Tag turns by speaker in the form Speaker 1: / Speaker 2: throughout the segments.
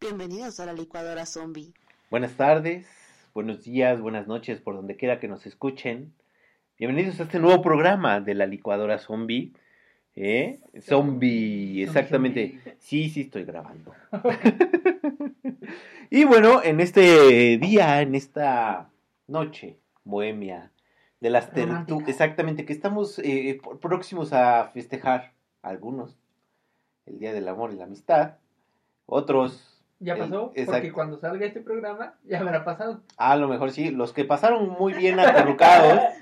Speaker 1: Bienvenidos a la licuadora zombie.
Speaker 2: Buenas tardes, buenos días, buenas noches, por donde quiera que nos escuchen. Bienvenidos a este nuevo programa de la licuadora zombie. ¿Eh? Zombie, exactamente. Sí, sí, estoy grabando. y bueno, en este día, en esta noche bohemia de las tertulias, exactamente, que estamos eh, próximos a festejar algunos el Día del Amor y la Amistad, otros
Speaker 3: ya pasó, porque cuando salga este programa ya habrá pasado.
Speaker 2: A lo mejor sí, los que pasaron muy bien aterrucados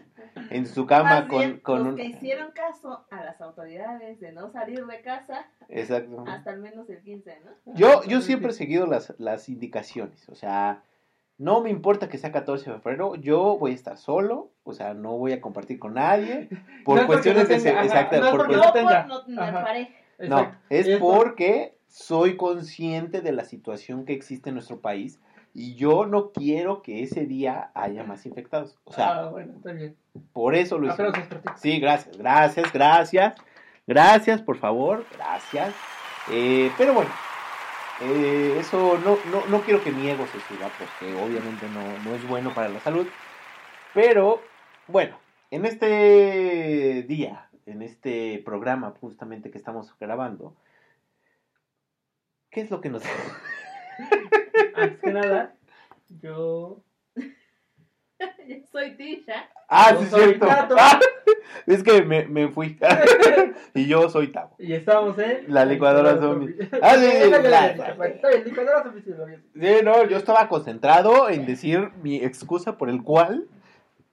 Speaker 2: en su cama con, con
Speaker 4: los que hicieron caso a las autoridades de no salir de casa
Speaker 2: Exacto.
Speaker 4: hasta al menos el 15, ¿no?
Speaker 2: Yo, yo siempre he seguido las, las indicaciones, o sea, no me importa que sea 14 de febrero, yo voy a estar solo, o sea, no voy a compartir con nadie, por cuestiones de... Exacto,
Speaker 4: no,
Speaker 2: por,
Speaker 4: no, por no pareja.
Speaker 2: No, es porque soy consciente de la situación que existe en nuestro país y yo no quiero que ese día haya más infectados. O sea,
Speaker 3: ah, bueno, está bien.
Speaker 2: por eso lo hice. Sí, gracias, gracias, gracias. Gracias, por favor, gracias. Eh, pero bueno, eh, eso no, no, no, quiero que mi ego se suba porque obviamente no, no es bueno para la salud. Pero bueno, en este día, en este programa justamente que estamos grabando, ¿Qué es lo que nos...
Speaker 3: Antes que nada, yo...
Speaker 4: soy Tisha.
Speaker 2: Ah, sí, cierto. Ah, es que me, me fui. y yo soy Tavo.
Speaker 3: Y estamos en...
Speaker 2: La licuadora zombie. Ah, sí, sí, licuadora zombie. Sí, no, yo estaba concentrado en decir mi excusa por el cual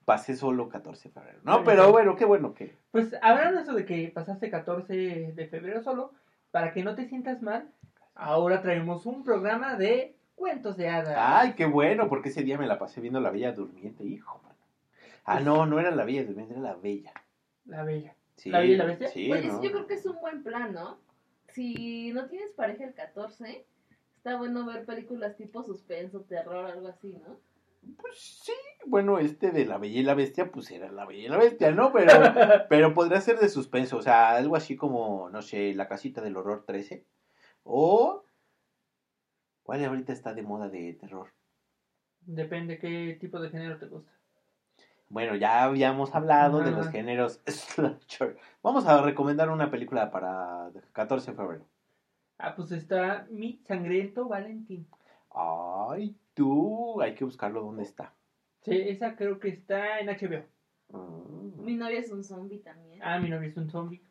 Speaker 2: pasé solo 14 de febrero. No, pero bueno, qué bueno que...
Speaker 3: Pues hablando eso de que pasaste 14 de febrero solo, para que no te sientas mal, Ahora traemos un programa de cuentos de hadas.
Speaker 2: Ay, qué bueno, porque ese día me la pasé viendo La Bella Durmiente, hijo, mano. Ah, no, no era La Bella Durmiente, era La Bella.
Speaker 3: La Bella. ¿La Bella y la Bestia?
Speaker 4: Sí, Oye, yo creo que es un buen plan, ¿no? Si no tienes pareja el 14, está bueno ver películas tipo suspenso, terror, algo así, ¿no?
Speaker 2: Pues sí, bueno, este de La Bella y la Bestia, pues era La Bella y la Bestia, ¿no? Pero, pero podría ser de suspenso, o sea, algo así como, no sé, La Casita del Horror 13. O, ¿cuál ahorita está de moda de terror?
Speaker 3: Depende qué tipo de género te gusta.
Speaker 2: Bueno, ya habíamos hablado de los géneros slasher. Vamos a recomendar una película para 14 de febrero.
Speaker 3: Ah, pues está Mi Sangriento Valentín.
Speaker 2: Ay, tú, hay que buscarlo dónde está.
Speaker 3: Sí, esa creo que está en HBO.
Speaker 4: Mm. Mi novia es un zombie también.
Speaker 3: Ah, mi novia es un zombie.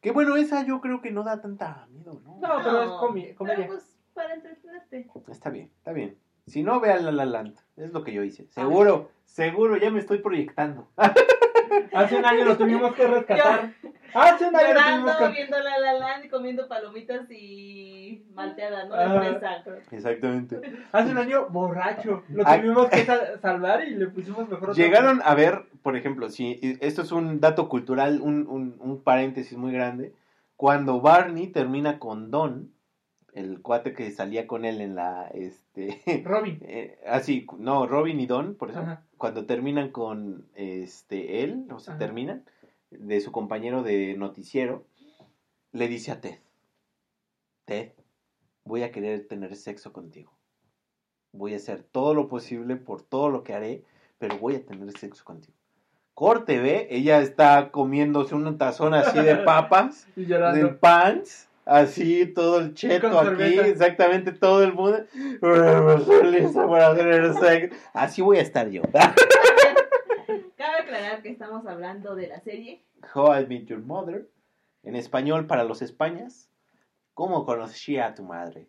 Speaker 2: Que bueno, esa yo creo que no da tanta miedo, ¿no?
Speaker 3: No, pero es comedia. Pero
Speaker 4: pues para entretenerte.
Speaker 2: Está bien, está bien. Si no, ve a La La Land. Es lo que yo hice. Seguro, seguro, ya me estoy proyectando.
Speaker 3: Hace un año lo tuvimos que rescatar.
Speaker 4: Hace un año lo tuvimos que... viendo La La Land y comiendo palomitas y malteada, ¿no? Ah,
Speaker 2: exactamente.
Speaker 3: Hace un año borracho. Lo tuvimos que salvar y le pusimos mejor.
Speaker 2: Llegaron a ver, por ejemplo, si esto es un dato cultural, un, un, un paréntesis muy grande. Cuando Barney termina con Don, el cuate que salía con él en la este
Speaker 3: Robin.
Speaker 2: eh, así no Robin y Don por eso cuando terminan con este él o sea terminan de su compañero de noticiero le dice a Ted Ted voy a querer tener sexo contigo. Voy a hacer todo lo posible por todo lo que haré pero voy a tener sexo contigo corte ve ella está comiéndose un tazón así de papas
Speaker 3: y
Speaker 2: del pants así todo el cheto aquí, exactamente todo el mundo. Así voy a estar yo.
Speaker 4: Cabe aclarar que estamos hablando de la serie
Speaker 2: How I Met Your Mother, en español para los españas. ¿Cómo conocí a tu madre?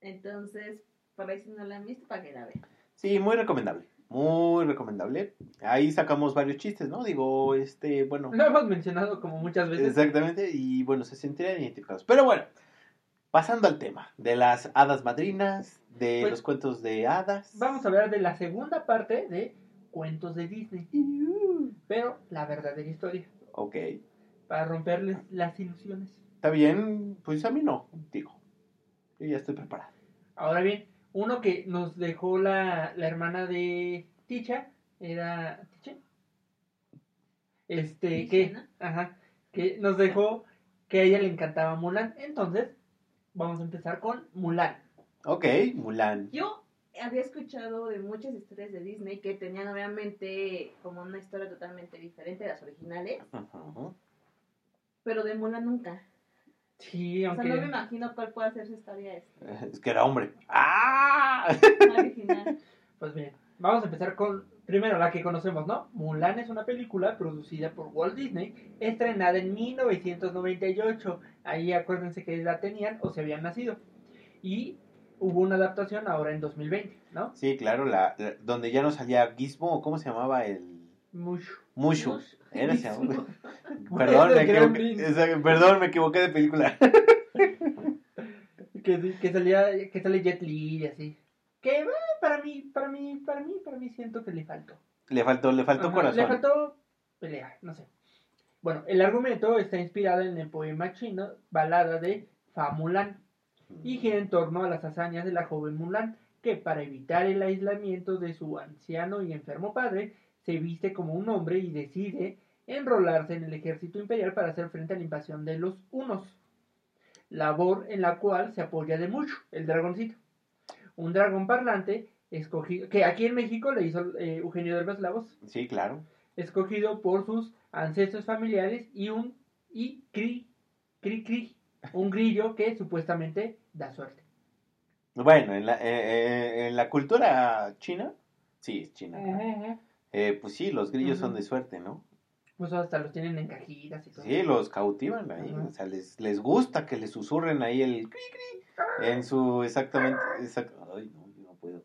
Speaker 4: Entonces, por ahí si no la han visto, para que la vean.
Speaker 2: Sí, muy recomendable. Muy recomendable. Ahí sacamos varios chistes, ¿no? Digo, este, bueno.
Speaker 3: Lo hemos mencionado como muchas veces.
Speaker 2: Exactamente, y bueno, se sentirían identificados. Pero bueno, pasando al tema de las hadas madrinas, de pues los cuentos de hadas.
Speaker 3: Vamos a hablar de la segunda parte de cuentos de Disney. Pero la verdadera historia.
Speaker 2: Ok.
Speaker 3: Para romperles las ilusiones.
Speaker 2: Está bien, pues a mí no, digo. Yo ya estoy preparado.
Speaker 3: Ahora bien, Uno que nos dejó la, la hermana de Ticha, era Ticha. Este,
Speaker 4: Ticha,
Speaker 3: que,
Speaker 4: ¿no?
Speaker 3: ajá, que nos dejó que a ella le encantaba Mulan. Entonces, vamos a empezar con Mulan.
Speaker 2: Ok, Mulan.
Speaker 4: Yo había escuchado de muchas historias de Disney que tenían obviamente como una historia totalmente diferente de las originales,
Speaker 2: Ujú.
Speaker 4: pero de Mulan nunca.
Speaker 3: Sí,
Speaker 4: O sea,
Speaker 3: aunque...
Speaker 4: no me imagino cuál puede ser su historia esta,
Speaker 2: Es que era hombre. ¡Ah!
Speaker 4: original.
Speaker 3: Pues bien, vamos a empezar con, primero, la que conocemos, ¿no? Mulan es una película producida por Walt Disney, estrenada en 1998. Ahí acuérdense que la tenían o se habían nacido. Y hubo una adaptación ahora en 2020, ¿no?
Speaker 2: Sí, claro, la, la- donde ya no salía Gizmo, ¿cómo se llamaba el...?
Speaker 3: Mucho.
Speaker 2: Mushu.
Speaker 4: Mushu.
Speaker 2: Era.
Speaker 3: Gizmo.
Speaker 2: Perdón, me
Speaker 3: Ese
Speaker 2: equivoqué.
Speaker 3: Gremlin.
Speaker 2: Esa- Perdón, me equivoqué de película.
Speaker 3: Que, que salía, que sale Jet Li y así. Que eh, para mí, para mí, para mí, para mí siento que le faltó.
Speaker 2: Le faltó, le faltó
Speaker 3: Ajá,
Speaker 2: corazón.
Speaker 3: Le faltó pelea, no sé. Bueno, el argumento está inspirado en el poema chino Balada de Fa Mulan y gira en torno a las hazañas de la joven Mulan, que para evitar el aislamiento de su anciano y enfermo padre, se viste como un hombre y decide enrolarse en el ejército imperial para hacer frente a la invasión de los hunos. Labor en la cual se apoya de mucho el dragoncito. Un dragón parlante escogido, que aquí en México le hizo eh, Eugenio Derbez la voz
Speaker 2: Sí, claro.
Speaker 3: escogido por sus ancestros familiares y un y cri cri cri un grillo que supuestamente da suerte.
Speaker 2: Bueno, en la, eh, eh, en la cultura china, sí, es china. Eh, pues sí, los grillos son de suerte, ¿no?
Speaker 3: Pues hasta los tienen en cajitas y todo.
Speaker 2: Sí, los cautivan ahí. O sea, les, les gusta que les susurren ahí el cri cri en su exactamente. exact- Ay, no, yo no puedo.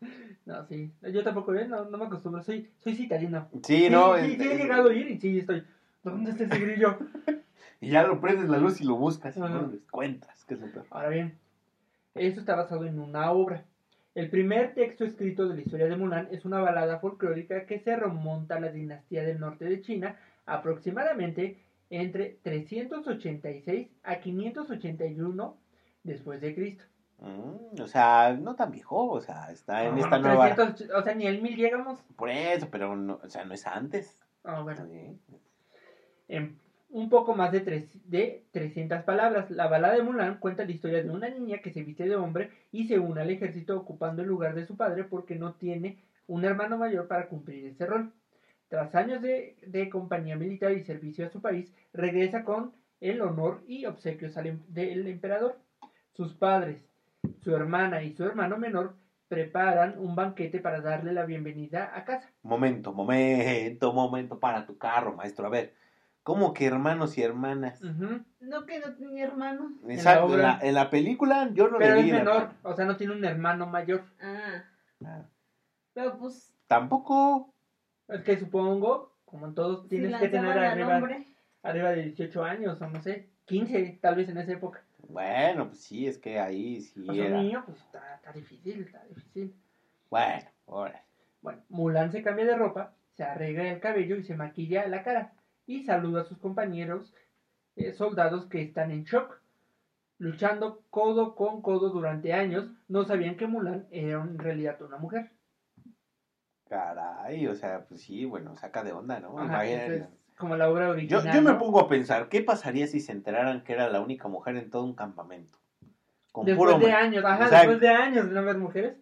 Speaker 3: No, sí. Yo tampoco, ¿eh? no, no me acostumbro. Soy, soy citadino.
Speaker 2: Sí, no.
Speaker 3: Sí,
Speaker 2: en-
Speaker 3: sí, he llegado a ir y sí, estoy. ¿Dónde está ese grillo?
Speaker 2: Y ya lo prendes la luz y lo buscas y
Speaker 3: Ajá.
Speaker 2: no lo encuentras, que es lo peor.
Speaker 3: Ahora bien, esto está basado en una obra. El primer texto escrito de la historia de Mulan es una balada folclórica que se remonta a la dinastía del norte de China aproximadamente entre 386 a 581 después de Cristo.
Speaker 2: Mm, o sea, no tan viejo, o sea, está en esta nueva.
Speaker 3: 300, o sea, ni al mil llegamos.
Speaker 2: Por eso, pero no, o sea, no es antes.
Speaker 3: Ah, bueno.
Speaker 2: Sí.
Speaker 3: en un poco más de, tres, de 300 palabras. La balada de Mulan cuenta la historia de una niña que se viste de hombre y se une al ejército ocupando el lugar de su padre porque no tiene un hermano mayor para cumplir ese rol. Tras años de, de compañía militar y servicio a su país, regresa con el honor y obsequios al em- del emperador. Sus padres, su hermana y su hermano menor preparan un banquete para darle la bienvenida a casa.
Speaker 2: Momento, momento, momento para tu carro, maestro. A ver, ¿cómo que hermanos y hermanas?
Speaker 4: No que no tenía hermano.
Speaker 2: Exacto, en
Speaker 3: obra.
Speaker 2: la, en la película yo no
Speaker 3: Pero
Speaker 2: le
Speaker 3: es
Speaker 2: vi
Speaker 3: menor,
Speaker 2: hermano.
Speaker 3: o sea, no tiene un hermano mayor.
Speaker 4: Ah,
Speaker 2: Ah,
Speaker 4: pero pues
Speaker 2: Tampoco.
Speaker 3: Es que supongo, como en todos,
Speaker 4: si
Speaker 3: tienes que tener arriba, arriba de 18 años, o no sé, 15, tal vez en esa época.
Speaker 2: Bueno, pues sí, es que ahí sí
Speaker 3: O sea, un
Speaker 2: era.
Speaker 3: niño, pues está, está difícil, está difícil.
Speaker 2: Bueno, ahora.
Speaker 3: Bueno, Mulan se cambia de ropa, se arregla el cabello y se maquilla la cara. Y saluda a sus compañeros eh, soldados que están en shock. Luchando codo con codo durante años, no sabían que Mulan era en realidad una mujer.
Speaker 2: Caray, o sea, pues sí, bueno, saca de onda, ¿no?
Speaker 3: Ajá, es como la obra
Speaker 2: Yo,
Speaker 3: original.
Speaker 2: yo me
Speaker 3: ¿no?
Speaker 2: pongo a pensar, ¿qué pasaría si se enteraran que era la única mujer en todo un campamento? Con
Speaker 3: Después
Speaker 2: puro
Speaker 3: de años, ajá, después de años de no ver mujeres.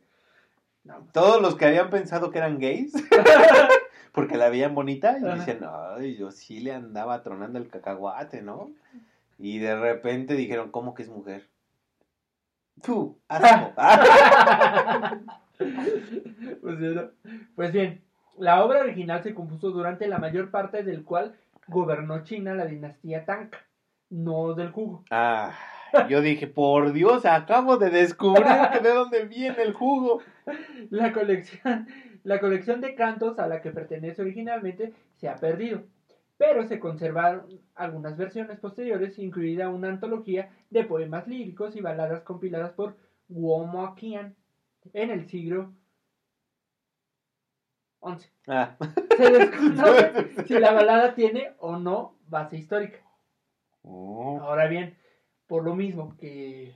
Speaker 3: No, pues,
Speaker 2: Todos los que habían pensado que eran gays, porque la veían bonita, y
Speaker 3: Ajá.
Speaker 2: dicen, ay, yo sí le andaba tronando el cacahuate, ¿no? Y de repente dijeron, ¿cómo que es mujer? ¡Tú! ¡Asco!
Speaker 3: pues, sí, ¿no? Pues bien, la obra original se compuso durante la mayor parte del cual gobernó China la dinastía Tang, no del jugo.
Speaker 2: Ah, yo dije, por Dios, acabo de descubrir que de dónde viene el jugo.
Speaker 3: La colección, la colección de cantos a la que pertenece originalmente se ha perdido, pero se conservaron algunas versiones posteriores, incluida una antología de poemas líricos y baladas compiladas por Guo Qian en el siglo XI.
Speaker 2: Ah,
Speaker 3: Se desconoce si la balada tiene o no base histórica.
Speaker 2: oh,
Speaker 3: Ahora bien, por lo mismo que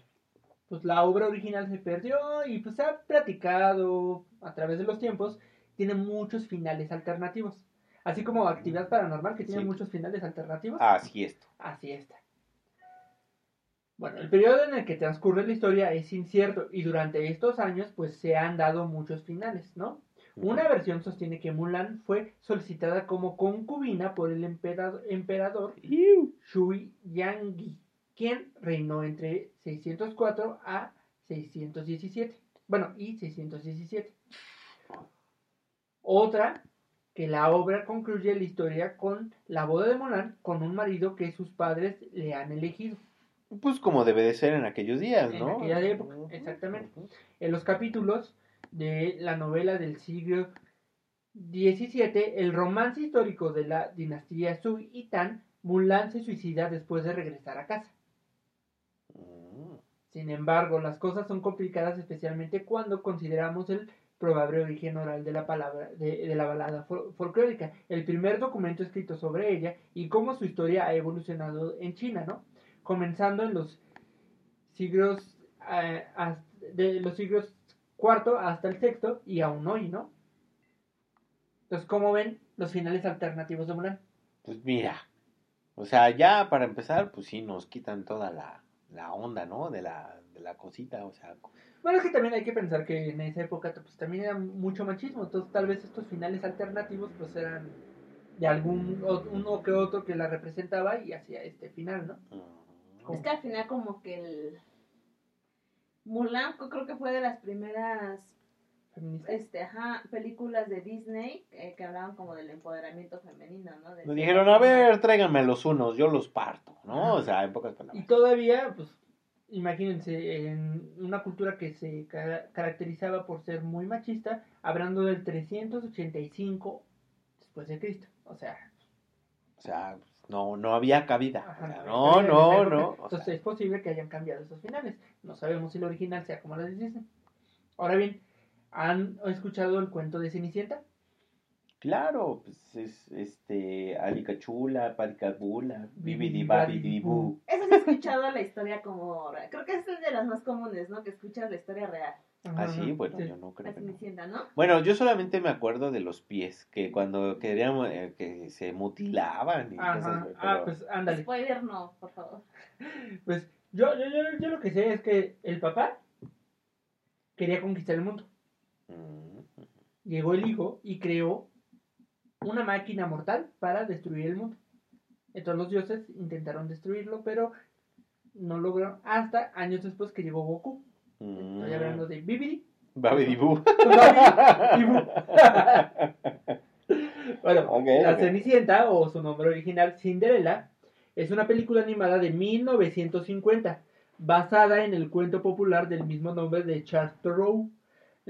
Speaker 3: pues la obra original se perdió y pues se ha platicado a través de los tiempos, tiene muchos finales alternativos. Así como Actividad Paranormal, que tiene
Speaker 2: Sí.
Speaker 3: muchos finales alternativos.
Speaker 2: Así esto.
Speaker 3: Así está. Bueno, el periodo en el que transcurre la historia es incierto y durante estos años pues se han dado muchos finales, ¿no? Una versión sostiene que Mulan fue solicitada como concubina por el empera- emperador
Speaker 2: Iu.
Speaker 3: Shui Yangi, quien reinó entre 604 a 617. Bueno, y 617. Otra, que la obra concluye la historia con la boda de Mulan con un marido que sus padres le han elegido.
Speaker 2: Pues como debe de ser en aquellos días,
Speaker 3: En
Speaker 2: ¿no?
Speaker 3: aquella época, exactamente. En los capítulos de la novela del siglo XVII, el romance histórico de la dinastía Sui y Tan, Mulan se suicida después de regresar a casa. Sin embargo, las cosas son complicadas especialmente cuando consideramos el probable origen oral de la palabra de, de la balada fol- folclórica, el primer documento escrito sobre ella y cómo su historia ha evolucionado en China, ¿no? Comenzando en los siglos eh, de los siglos cuarto hasta el sexto y aún hoy, ¿no? Entonces, ¿cómo ven los finales alternativos de Mulan?
Speaker 2: Pues mira, o sea, ya para empezar, pues sí, nos quitan toda la, la onda, ¿no? De la, de la cosita, o sea,
Speaker 3: Bueno, es que también hay que pensar que en esa época pues también era mucho machismo, entonces tal vez estos finales alternativos pues eran de algún o- uno que otro que la representaba y hacía este final, ¿no?
Speaker 4: Es que al final como que el Mulan creo que fue de las primeras
Speaker 3: Feminista.
Speaker 4: este, ajá, películas de Disney eh, que hablaban como del empoderamiento femenino, ¿no? Ser
Speaker 2: dijeron, a ver, tráiganme los unos, yo los parto, ¿no? O sea, en pocas
Speaker 3: Y
Speaker 2: palabras.
Speaker 3: todavía, pues, imagínense, en una cultura que se ca- caracterizaba por ser muy machista, hablando del 385 después de Cristo, o sea,
Speaker 2: O sea, no, no había cabida.
Speaker 3: Ajá,
Speaker 2: O sea,
Speaker 3: no,
Speaker 2: no, no,
Speaker 3: Entonces
Speaker 2: sea,
Speaker 3: es posible que hayan cambiado esos finales. No sabemos si el original sea como lo dicen. Ahora bien, ¿han escuchado el cuento de Cenicienta?
Speaker 2: claro, pues es este, Alicachula, Paricabula, Bibidi
Speaker 3: Bibidi
Speaker 2: Babidi Boo.
Speaker 4: Eso sí he escuchado la historia como... Creo que es de las más comunes, ¿no? Que escuchas la historia real.
Speaker 2: Ah, sí, bueno,
Speaker 3: Sí.
Speaker 2: yo no creo
Speaker 4: La. Cenicienta, ¿no?
Speaker 2: Bueno, yo solamente me acuerdo de los pies, que cuando querían eh, que se mutilaban y
Speaker 3: Ajá.
Speaker 2: cosas,
Speaker 3: Ah,
Speaker 2: pero-
Speaker 3: pues ándale.
Speaker 4: Spoiler no, por favor.
Speaker 3: Pues yo, yo, yo, yo lo que sé es que el papá quería conquistar el mundo. Llegó el hijo y creó una máquina mortal para destruir el mundo. Entonces los dioses intentaron destruirlo, pero no lograron hasta años después que llegó Goku. Estoy hablando de Bibidi.
Speaker 2: Babidi Boo.
Speaker 3: Babi y Bu. bueno, La. Cenicienta, o su nombre original Cinderella, es una película animada de 1950, basada en el cuento popular del mismo nombre de Charles Perrault.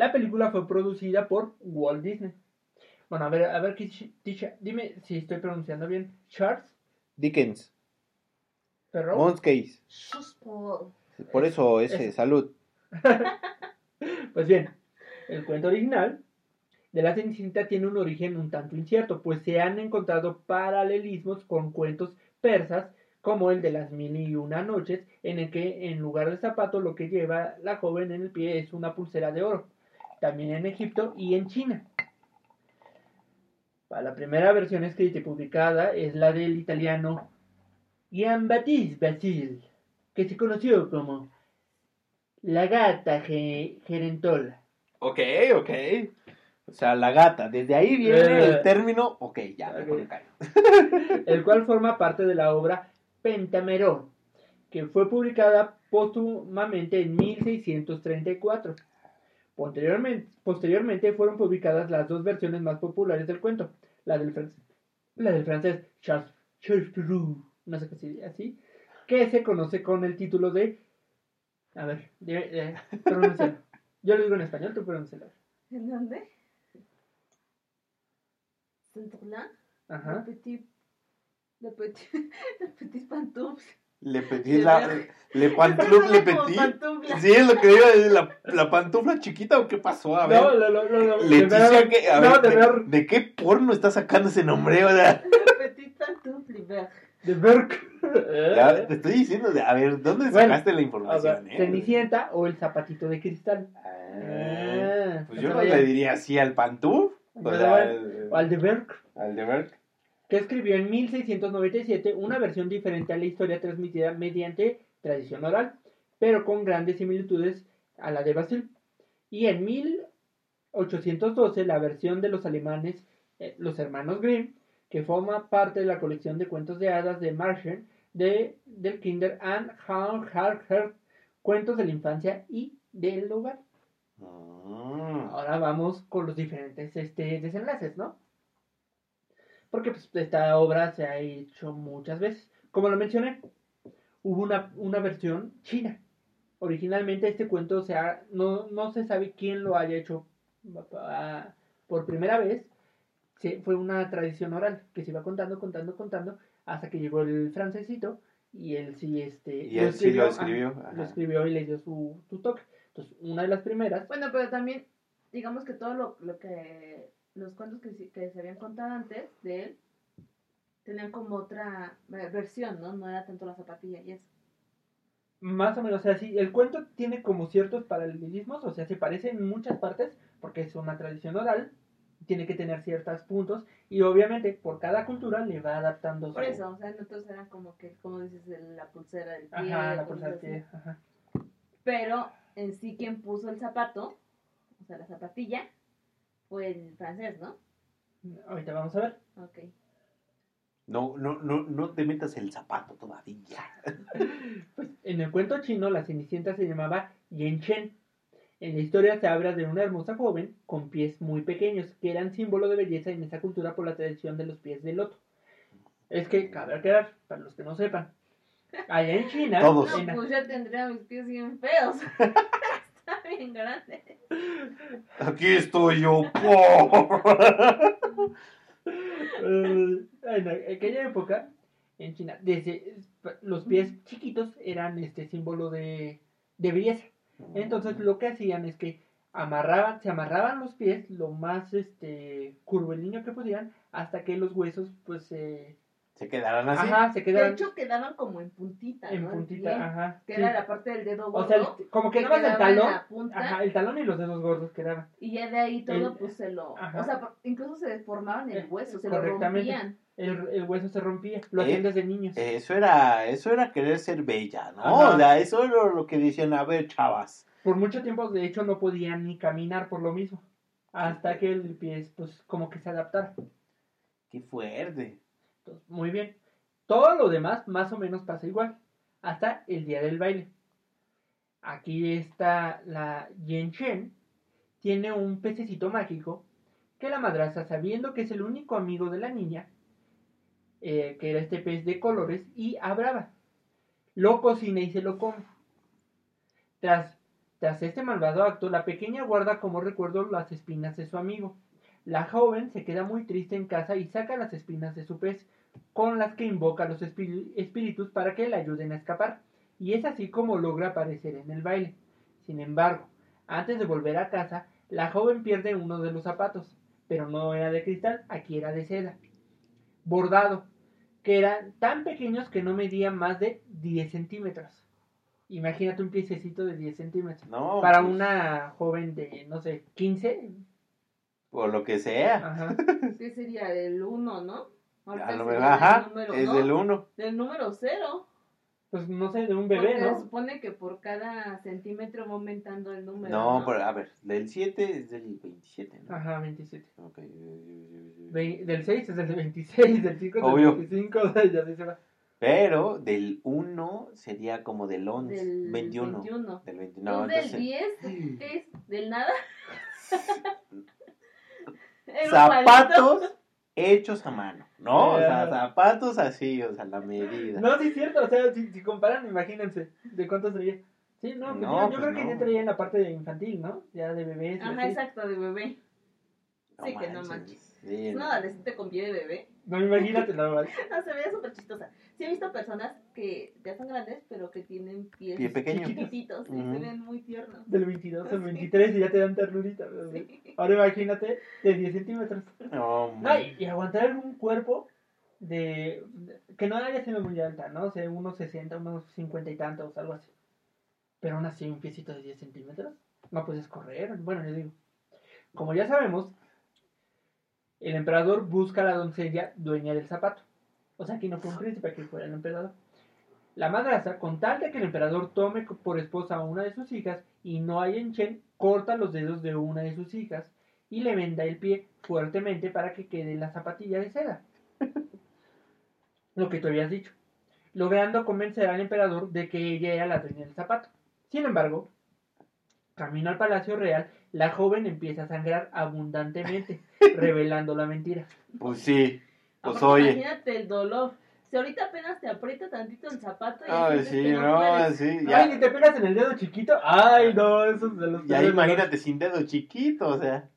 Speaker 3: La película fue producida por Walt Disney. Bueno, a ver, a ver, Tisha, dime si estoy pronunciando bien. Charles
Speaker 2: Dickens. Monscase.
Speaker 4: Suspo.
Speaker 2: Por eso ese,
Speaker 3: Eso.
Speaker 2: salud.
Speaker 3: Pues bien, el cuento original de la Cenicienta tiene un origen un tanto incierto, pues se han encontrado paralelismos con cuentos persas como el de las mil y una noches, en el que en lugar de zapato lo que lleva la joven en el pie es una pulsera de oro. También en Egipto y en China. La primera versión escrita y publicada es la del italiano Jean-Baptiste Basile, que se conoció como la gata ge- gerentola.
Speaker 2: Ok, ok. O sea, la gata. Desde ahí viene
Speaker 3: Eh.
Speaker 2: el término. Ok, ya, mejor
Speaker 3: Ok.
Speaker 2: me callo.
Speaker 3: el cual forma parte de la obra Pentamerón, que fue publicada póstumamente en 1634. Posteriormente, posteriormente fueron publicadas las dos versiones más populares del cuento, la del, fran- la del francés Charles, Charles Perrault, no sé qué se dice así, que se conoce con el título de... A ver, pronúncialo. Yo lo digo en español, tú pronúncialo.
Speaker 4: ¿En dónde? Saint-Ouen.
Speaker 3: Ajá.
Speaker 4: Le petit... Le petit... Le petit pantoufle.
Speaker 2: Le petit la. Le pantufla, le
Speaker 4: Como
Speaker 2: petit.
Speaker 4: pantufla.
Speaker 2: Sí, es lo que iba a decir. La, la pantufla chiquita o qué pasó? A ver.
Speaker 3: No, no, no, no, de
Speaker 2: Leticia. A
Speaker 3: no,
Speaker 2: ver,
Speaker 3: de
Speaker 2: de,
Speaker 3: ver-
Speaker 2: de qué porno está sacando ese nombre? O sea,
Speaker 4: Le
Speaker 3: de Berk.
Speaker 2: Ya te estoy diciendo, de- a ver, ¿dónde
Speaker 3: Bueno,
Speaker 2: sacaste la información? eh?
Speaker 3: Cenicienta o el zapatito de cristal.
Speaker 2: Ah,
Speaker 3: Ah,
Speaker 2: pues
Speaker 3: no
Speaker 2: yo no le diría así al Pantuf. O
Speaker 3: Pero
Speaker 2: sea,
Speaker 3: bueno,
Speaker 2: al-
Speaker 3: O al de Berk,
Speaker 2: al de Berk.
Speaker 3: Que escribió en 1697 una versión diferente a la historia transmitida mediante tradición oral, pero con grandes similitudes a la de Basil. Y en 1812 la versión de los alemanes, eh, los hermanos Grimm, que forma parte de la colección de cuentos de hadas de Marchen, de, del Kinder and Heart, cuentos de la infancia y del hogar.
Speaker 2: Mm.
Speaker 3: Ahora vamos con los diferentes este, desenlaces, ¿no? Porque pues, esta obra se ha hecho muchas veces. Como lo mencioné, hubo una, una versión china. Originalmente este cuento se ha- no, no se sabe quién lo haya hecho ah, por primera vez. Se- fue una tradición oral que se iba contando, contando, contando, hasta que llegó el francesito y él sí, este,
Speaker 2: Y él sí lo escribió,
Speaker 3: ah,
Speaker 2: ajá.
Speaker 3: lo escribió y le dio su, su toque. Entonces, una de las primeras
Speaker 5: Bueno, pero también, digamos que todo lo, lo que. Los cuentos que, que se habían contado antes de él tenían como otra versión, ¿no? No era tanto la zapatilla y eso.
Speaker 3: Más o menos, o sea, sí, el cuento tiene como ciertos paralelismos, o sea, se parece en muchas partes, porque es una tradición oral, tiene que tener ciertos puntos, y obviamente por cada cultura le va adaptando
Speaker 5: Por
Speaker 3: su-
Speaker 5: eso, o sea, nosotros eran como que, como dices, la pulsera del pie.
Speaker 3: Ajá, la pulsera
Speaker 5: así.
Speaker 3: que- ajá.
Speaker 5: Pero en sí quien puso el zapato, o sea, la zapatilla, fue el francés, ¿no?
Speaker 3: Ahorita vamos a ver.
Speaker 5: Ok.
Speaker 2: No, no, no, no te metas el zapato todavía.
Speaker 3: Pues en el cuento chino, la cenicienta se llamaba Yen Chen. En la historia se habla de una hermosa joven con pies muy pequeños, que eran símbolo de belleza en esa cultura por la tradición de los pies de loto. Es que, cabe aclarar, para los que no sepan, allá en China,
Speaker 2: Todos.
Speaker 3: en-
Speaker 5: No, pues ya tendría mis pies bien feos. Bien grande.
Speaker 2: Aquí estoy yo.
Speaker 3: en aquella época, en China, desde los pies chiquitos eran este símbolo de, de belleza. Entonces lo que hacían es que amarraban, se amarraban los pies lo más este curvilíneo que pudieran hasta que los huesos pues se
Speaker 2: Se quedarán así.
Speaker 3: ajá, se
Speaker 5: De
Speaker 3: quedaban
Speaker 5: hecho, quedaban como en puntita,
Speaker 3: en puntita, ajá.
Speaker 5: Que
Speaker 3: sí.
Speaker 5: era la parte del dedo gordo.
Speaker 3: O sea, el- como que el talón,
Speaker 5: la punta.
Speaker 3: ajá, el talón y los dedos gordos quedaban.
Speaker 5: Y ya de ahí todo,
Speaker 3: El-
Speaker 5: pues se lo.
Speaker 3: ajá.
Speaker 5: O sea, incluso se deformaban
Speaker 3: Eh,
Speaker 5: el hueso, se lo
Speaker 3: correctamente.
Speaker 5: rompían.
Speaker 3: El, el hueso se rompía, lo
Speaker 2: Eh,
Speaker 3: hacían desde niños.
Speaker 2: Eso era, eso era querer ser bella, ¿no?
Speaker 3: Ajá.
Speaker 2: O sea, eso era lo que decían, a ver, chavas.
Speaker 3: Por mucho tiempo, de hecho, no podían ni caminar por lo mismo. Hasta que el pie, pues, como que se adaptara.
Speaker 2: Qué fuerte.
Speaker 3: Muy bien. Todo lo demás, más o menos, pasa igual. Hasta el día del baile. Aquí está la Yen Chen. Tiene un pececito mágico que la madraza, sabiendo que es el único amigo de la niña, eh, que era este pez de colores, y a brava, lo cocina y se lo come. Tras, tras este malvado acto, la pequeña guarda como recuerdo las espinas de su amigo. La joven se queda muy triste en casa y saca las espinas de su pez, con las que invoca a los espí- espíritus para que le ayuden a escapar, y es así como logra aparecer en el baile. Sin embargo, antes de volver a casa, la joven pierde uno de los zapatos, pero no era de cristal, aquí era de seda, bordado, que eran tan pequeños que no medían más de 10 centímetros. Imagínate un piececito de 10 centímetros.
Speaker 2: No.
Speaker 3: Para
Speaker 2: pues,
Speaker 3: una joven de, no sé, 15.
Speaker 2: O lo que sea.
Speaker 3: Ajá.
Speaker 5: ¿Qué sería? El 1, ¿no? Ahorita
Speaker 2: A lo mejor, ajá.
Speaker 5: del número,
Speaker 2: es
Speaker 5: ¿no?
Speaker 2: del uno.
Speaker 5: Del número 0.
Speaker 3: Pues no sé, de un bebé,
Speaker 5: Porque se
Speaker 3: ¿no?
Speaker 5: supone que por cada centímetro va aumentando el número.
Speaker 2: No,
Speaker 5: No,
Speaker 2: pero a ver, del 7 es del 27, ¿no?
Speaker 3: Ajá, 27.
Speaker 2: Ok.
Speaker 3: Ve- del 6 es del 26, del 5 es del
Speaker 2: Obvio.
Speaker 3: 25, o sea, ya se va.
Speaker 2: Pero del 1 sería como del 11,
Speaker 5: Del
Speaker 2: 21.
Speaker 5: 21.
Speaker 2: Del 21.
Speaker 5: Pues del
Speaker 2: entonces,
Speaker 5: 10, ¿qué es? ¿Del nada?
Speaker 2: Zapatos hechos a mano, ¿no? O sea, zapatos así, o sea, la medida.
Speaker 3: No, sí es cierto, o sea, si, si comparan, imagínense de cuánto sería. Sí, no, pues
Speaker 2: No,
Speaker 3: yo, yo
Speaker 2: pues
Speaker 3: creo que
Speaker 2: no.
Speaker 3: ya entraría en la parte de infantil, ¿no? Ya de bebés. y
Speaker 5: Ajá,
Speaker 3: así.
Speaker 5: exacto, de bebé. Sí, que no manches.
Speaker 2: Sí, no.
Speaker 5: adolescente con pie de bebé.
Speaker 3: No, imagínate nada más.
Speaker 5: No, se veía súper chistosa. Sí he visto personas que ya son grandes, pero que tienen pies
Speaker 2: Pie
Speaker 5: chiquititos y
Speaker 2: Ujú.
Speaker 5: se ven muy tiernos.
Speaker 3: Del 22 al
Speaker 5: Sí.
Speaker 3: 23 y ya te dan ternurita.
Speaker 5: Sí.
Speaker 3: Ahora imagínate de 10 centímetros.
Speaker 2: No,
Speaker 3: y, y aguantar un cuerpo de, de- que no haya sido muy alta, ¿no? O sea, unos 60, unos 50 y tantos, algo así. Pero aún así, un piecito de 10 centímetros, no puedes correr. Bueno, yo digo, como ya sabemos, el emperador busca a la doncella dueña del zapato. O sea, aquí no fue un príncipe, aquí fue el emperador. La madrastra, con tal de que el emperador tome por esposa a una de sus hijas y no hay en Chen, corta los dedos de una de sus hijas y le venda el pie fuertemente para que quede la zapatilla de seda. Lo que tú habías dicho. Logrando convencer al emperador de que ella era la dueña del zapato. Sin embargo, camino al palacio real, la joven empieza a sangrar abundantemente, revelando la mentira.
Speaker 2: Pues sí. Pues
Speaker 5: Aparte,
Speaker 2: oye.
Speaker 5: Imagínate el dolor. Si ahorita apenas te aprieta tantito el zapato y
Speaker 2: Ay,
Speaker 5: sientes
Speaker 2: sí,
Speaker 5: que
Speaker 2: no,
Speaker 5: puedes.
Speaker 2: sí.
Speaker 3: Ay,
Speaker 2: Ya,
Speaker 3: ni te pegas en el dedo chiquito. Ay, no, eso es de los
Speaker 2: ya imagínate sin dedo chiquito, o sea.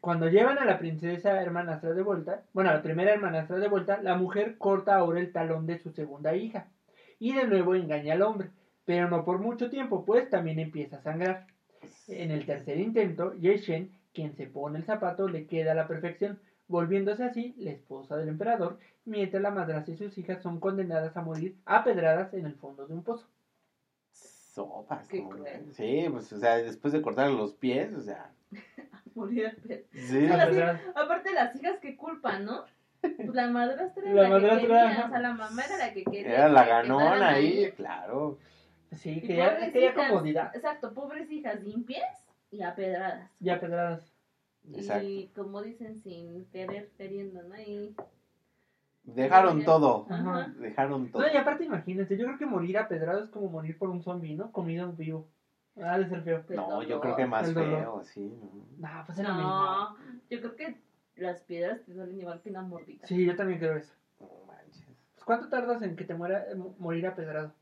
Speaker 3: Cuando llevan a la princesa hermanastra de vuelta, bueno, a la primera hermanastra de vuelta, la mujer corta ahora el talón de su segunda hija. Y de nuevo engaña al hombre, pero no por mucho tiempo, pues también empieza a sangrar. En el tercer intento, Ye Shen, quien se pone el zapato, le queda a la perfección, volviéndose así la esposa del emperador, mientras la madrastra y sus hijas son condenadas a morir apedradas en el fondo de un pozo.
Speaker 2: Sopas.
Speaker 5: Qué.
Speaker 2: Sí, pues, o sea, después de cortar los pies, o sea.
Speaker 5: Morir al.
Speaker 2: Sí.
Speaker 5: Aparte las hijas que culpan, ¿no? Pues la madrastra era
Speaker 3: La
Speaker 5: la,
Speaker 3: madrastra,
Speaker 5: que quería,
Speaker 3: ajá.
Speaker 5: o sea, la mamá era la que quería.
Speaker 2: Era la
Speaker 5: que
Speaker 2: ganona ahí, claro.
Speaker 3: Sí,
Speaker 5: Y
Speaker 3: quería,
Speaker 5: pobres
Speaker 3: quería
Speaker 5: hijas,
Speaker 3: comodidad
Speaker 5: Exacto, pobres hijas limpias y apedradas.
Speaker 3: y apedradas.
Speaker 2: Exacto.
Speaker 5: Y como dicen, sin querer, queriendo, ¿no? Y,
Speaker 2: Dejaron todo.
Speaker 5: Ajá.
Speaker 2: Dejaron todo.
Speaker 3: No, y aparte imagínense, yo creo que morir apedrado es como morir por un zombie, ¿no? Comido vivo. Ah, de ser feo.
Speaker 5: del
Speaker 2: No, yo creo que más feo, sí. ¿no?
Speaker 3: No, pues mismo.
Speaker 5: No, yo creo que las piedras te duelen igual que una mordida.
Speaker 3: Sí, yo también creo eso.
Speaker 2: No manches.
Speaker 3: Pues, ¿Cuánto tardas en que te muera eh, mo- morir apedrado?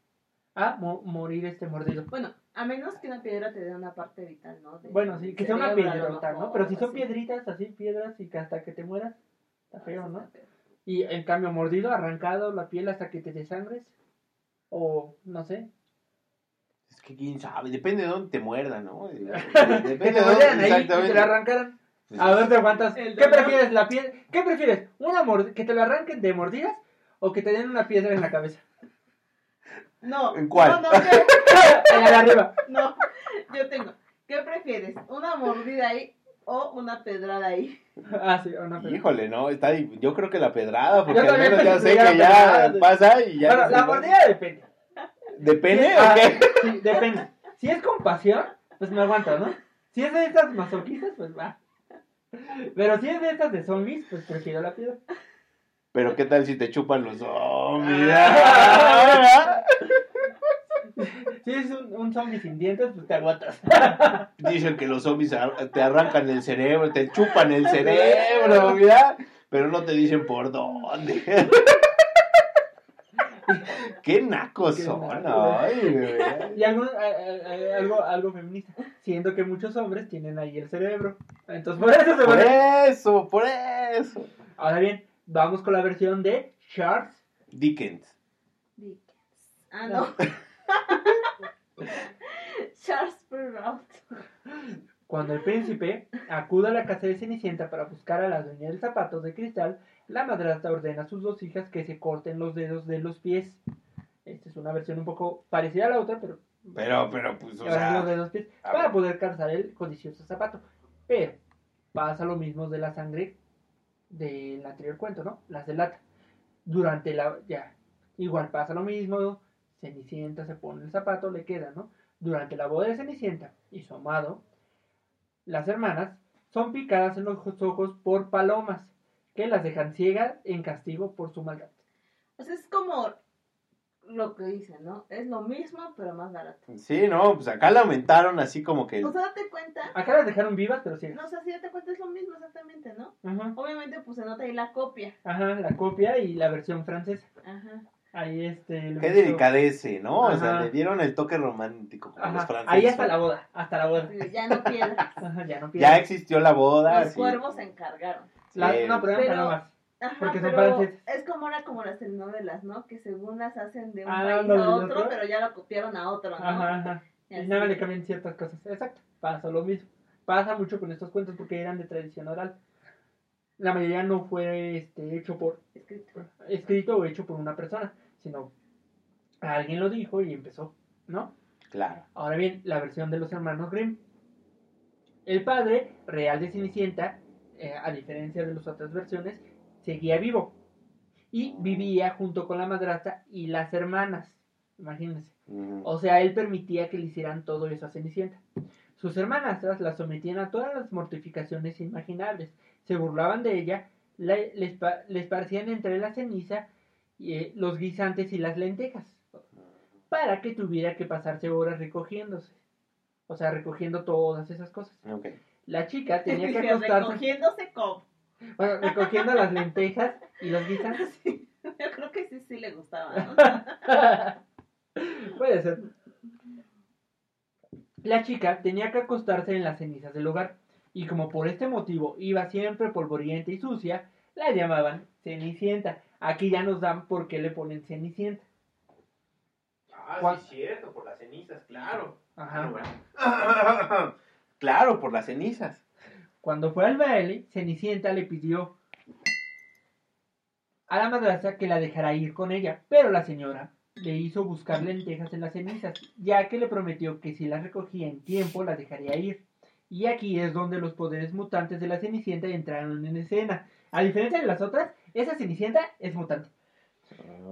Speaker 3: Ah, mo- morir este mordido.
Speaker 5: Bueno, a menos que una piedra te dé una parte vital, ¿no? De-
Speaker 3: Bueno, sí, que sea una piedrota, ¿no? Pero si son
Speaker 5: así.
Speaker 3: piedritas, así, piedras, y que hasta que te mueras, está feo, ¿no? Y en cambio, mordido, arrancado la piel hasta que te desangres. O, no sé.
Speaker 2: Es que quién sabe, depende de dónde te muerda, ¿no?
Speaker 3: Que
Speaker 2: Depende
Speaker 3: te
Speaker 2: de
Speaker 3: mordieran
Speaker 2: dónde,
Speaker 3: ahí y te la arrancaran.
Speaker 2: Pues,
Speaker 3: A ver, te aguantas. ¿Qué prefieres? ¿La piel? ¿Qué prefieres? ¿Una mord- ¿Que te la arranquen de mordidas? ¿O que te den una piedra en la cabeza?
Speaker 5: No,
Speaker 2: ¿En cuál?
Speaker 5: No, no, ¿qué?
Speaker 3: En la de arriba.
Speaker 5: no, yo tengo. ¿Qué prefieres? ¿Una mordida ahí o una pedrada ahí?
Speaker 3: Ah, sí, una piedra.
Speaker 2: Híjole, no, está, yo creo que la pedrada, porque al menos ya sé que ya
Speaker 3: pedrada.
Speaker 2: pasa y ya.
Speaker 3: Bueno, la
Speaker 2: ¿no?
Speaker 3: mordida depende.
Speaker 2: ¿Depende
Speaker 3: Sí,
Speaker 2: o
Speaker 3: ah,
Speaker 2: qué?
Speaker 3: Sí, depende. Si es con pasión, pues me aguanto, ¿no? Si es de estas masoquistas, pues va. Pero si es de estas de zombies, pues prefiero la piedra.
Speaker 2: Pero qué tal si te chupan los zombies.
Speaker 3: Si es un, un zombie sin dientes, pues te aguantas.
Speaker 2: Dicen que los zombies ar- te arrancan el cerebro, te chupan el cerebro, mira. Pero no te dicen por dónde. Qué nacos son. güey.
Speaker 3: Y algo, algo, algo feminista, siendo que muchos hombres tienen ahí el cerebro. Entonces, por eso se
Speaker 2: Por
Speaker 3: van.
Speaker 2: eso, por eso.
Speaker 3: Ahora bien, vamos con la versión de Charles.
Speaker 2: Dickens.
Speaker 5: Dickens. Ah, no. Charles Perrault.
Speaker 3: Cuando el príncipe acude a la casa de Cenicienta para buscar a la dueña del zapato de cristal, la madrastra ordena a sus dos hijas que se corten los dedos de los pies. Esta es una versión un poco parecida a la otra, pero
Speaker 2: Pero, pero, pues, o
Speaker 3: los
Speaker 2: sea.
Speaker 3: de los pies para poder calzar el codicioso zapato. Pero pasa lo mismo de la sangre del anterior cuento, ¿no? Las delata. Durante la ya igual pasa lo mismo. Cenicienta se pone el zapato, le queda, ¿no? Durante la boda de Cenicienta y su amado, las hermanas son picadas en los ojos por palomas que las dejan ciegas en castigo por su maldad.
Speaker 5: O sea, es como lo que dicen, ¿no? Es lo mismo, pero más barato.
Speaker 2: Sí, no, pues acá la aumentaron así como que.
Speaker 5: O sea, date cuenta.
Speaker 3: Acá las dejaron vivas, pero ciegas.
Speaker 5: No, o sea, si date cuenta es lo mismo exactamente, ¿no?
Speaker 3: Ajá.
Speaker 5: Obviamente, pues se nota ahí la copia.
Speaker 3: Ajá, la copia y la versión francesa.
Speaker 5: Ajá.
Speaker 3: Ahí este.
Speaker 2: Qué delicadece, ¿no? O sea, le dieron el toque romántico como los franceses.
Speaker 3: ahí hasta la boda, hasta la boda.
Speaker 5: Ya no piedras.
Speaker 3: Ajá, ya no
Speaker 2: Ya
Speaker 3: pierdes.
Speaker 2: existió la boda.
Speaker 5: Los
Speaker 2: sí.
Speaker 5: cuervos se encargaron.
Speaker 3: La-
Speaker 2: Sí.
Speaker 3: no, pero
Speaker 5: Pero-
Speaker 3: palomas.
Speaker 5: Ajá,
Speaker 3: Porque son
Speaker 5: pero
Speaker 3: franceses.
Speaker 5: es como ahora como las telenovelas, ¿no? Que según las hacen de un
Speaker 3: Ah,
Speaker 5: país
Speaker 3: no,
Speaker 5: a otro,
Speaker 3: otro.
Speaker 5: pero ya lo copiaron a otro, ¿no?
Speaker 3: Ajá, ajá.
Speaker 5: Y
Speaker 3: Y nada más le cambian ciertas cosas. Exacto. Pasa lo mismo. Pasa mucho con estos cuentos porque eran de tradición oral. la mayoría no fue este, hecho por
Speaker 4: Escrito.
Speaker 3: escrito o hecho por una persona, sino alguien lo dijo y empezó, ¿no?
Speaker 2: Claro.
Speaker 3: Ahora bien, la versión de los hermanos Grimm. El padre real de Cenicienta, eh, a diferencia de las otras versiones, seguía vivo y vivía junto con la madrastra y las hermanas. Imagínense. O sea, él permitía que le hicieran todo eso a Cenicienta. Sus hermanastras la sometían a todas las mortificaciones imaginables. Se burlaban de ella, la- le, espa- le esparcían entre la ceniza eh, los guisantes y las lentejas para que tuviera que pasarse horas recogiéndose. O sea, recogiendo todas esas cosas.
Speaker 2: Ok.
Speaker 3: La chica tenía que acostarse,
Speaker 5: Recogiéndose como.
Speaker 3: bueno, recogiendo las lentejas y los guisantes.
Speaker 5: Sí, yo creo que sí, sí le gustaba, ¿no?
Speaker 3: Puede ser. La chica tenía que acostarse en las cenizas del hogar y como por este motivo iba siempre polvorienta y sucia, la llamaban Cenicienta. Aquí ya nos dan por qué le ponen Cenicienta.
Speaker 2: Ah,
Speaker 3: ¿Cuál?
Speaker 2: sí, cierto, por las cenizas, claro.
Speaker 3: Ajá.
Speaker 2: claro, por las cenizas.
Speaker 3: Cuando fue al baile, Cenicienta le pidió a la madrastra que la dejara ir con ella, pero la señora le hizo buscar lentejas en las cenizas, ya que le prometió que si las recogía en tiempo la dejaría ir. Y aquí es donde los poderes mutantes de la Cenicienta entraron en escena. A diferencia de las otras, esa Cenicienta es mutante,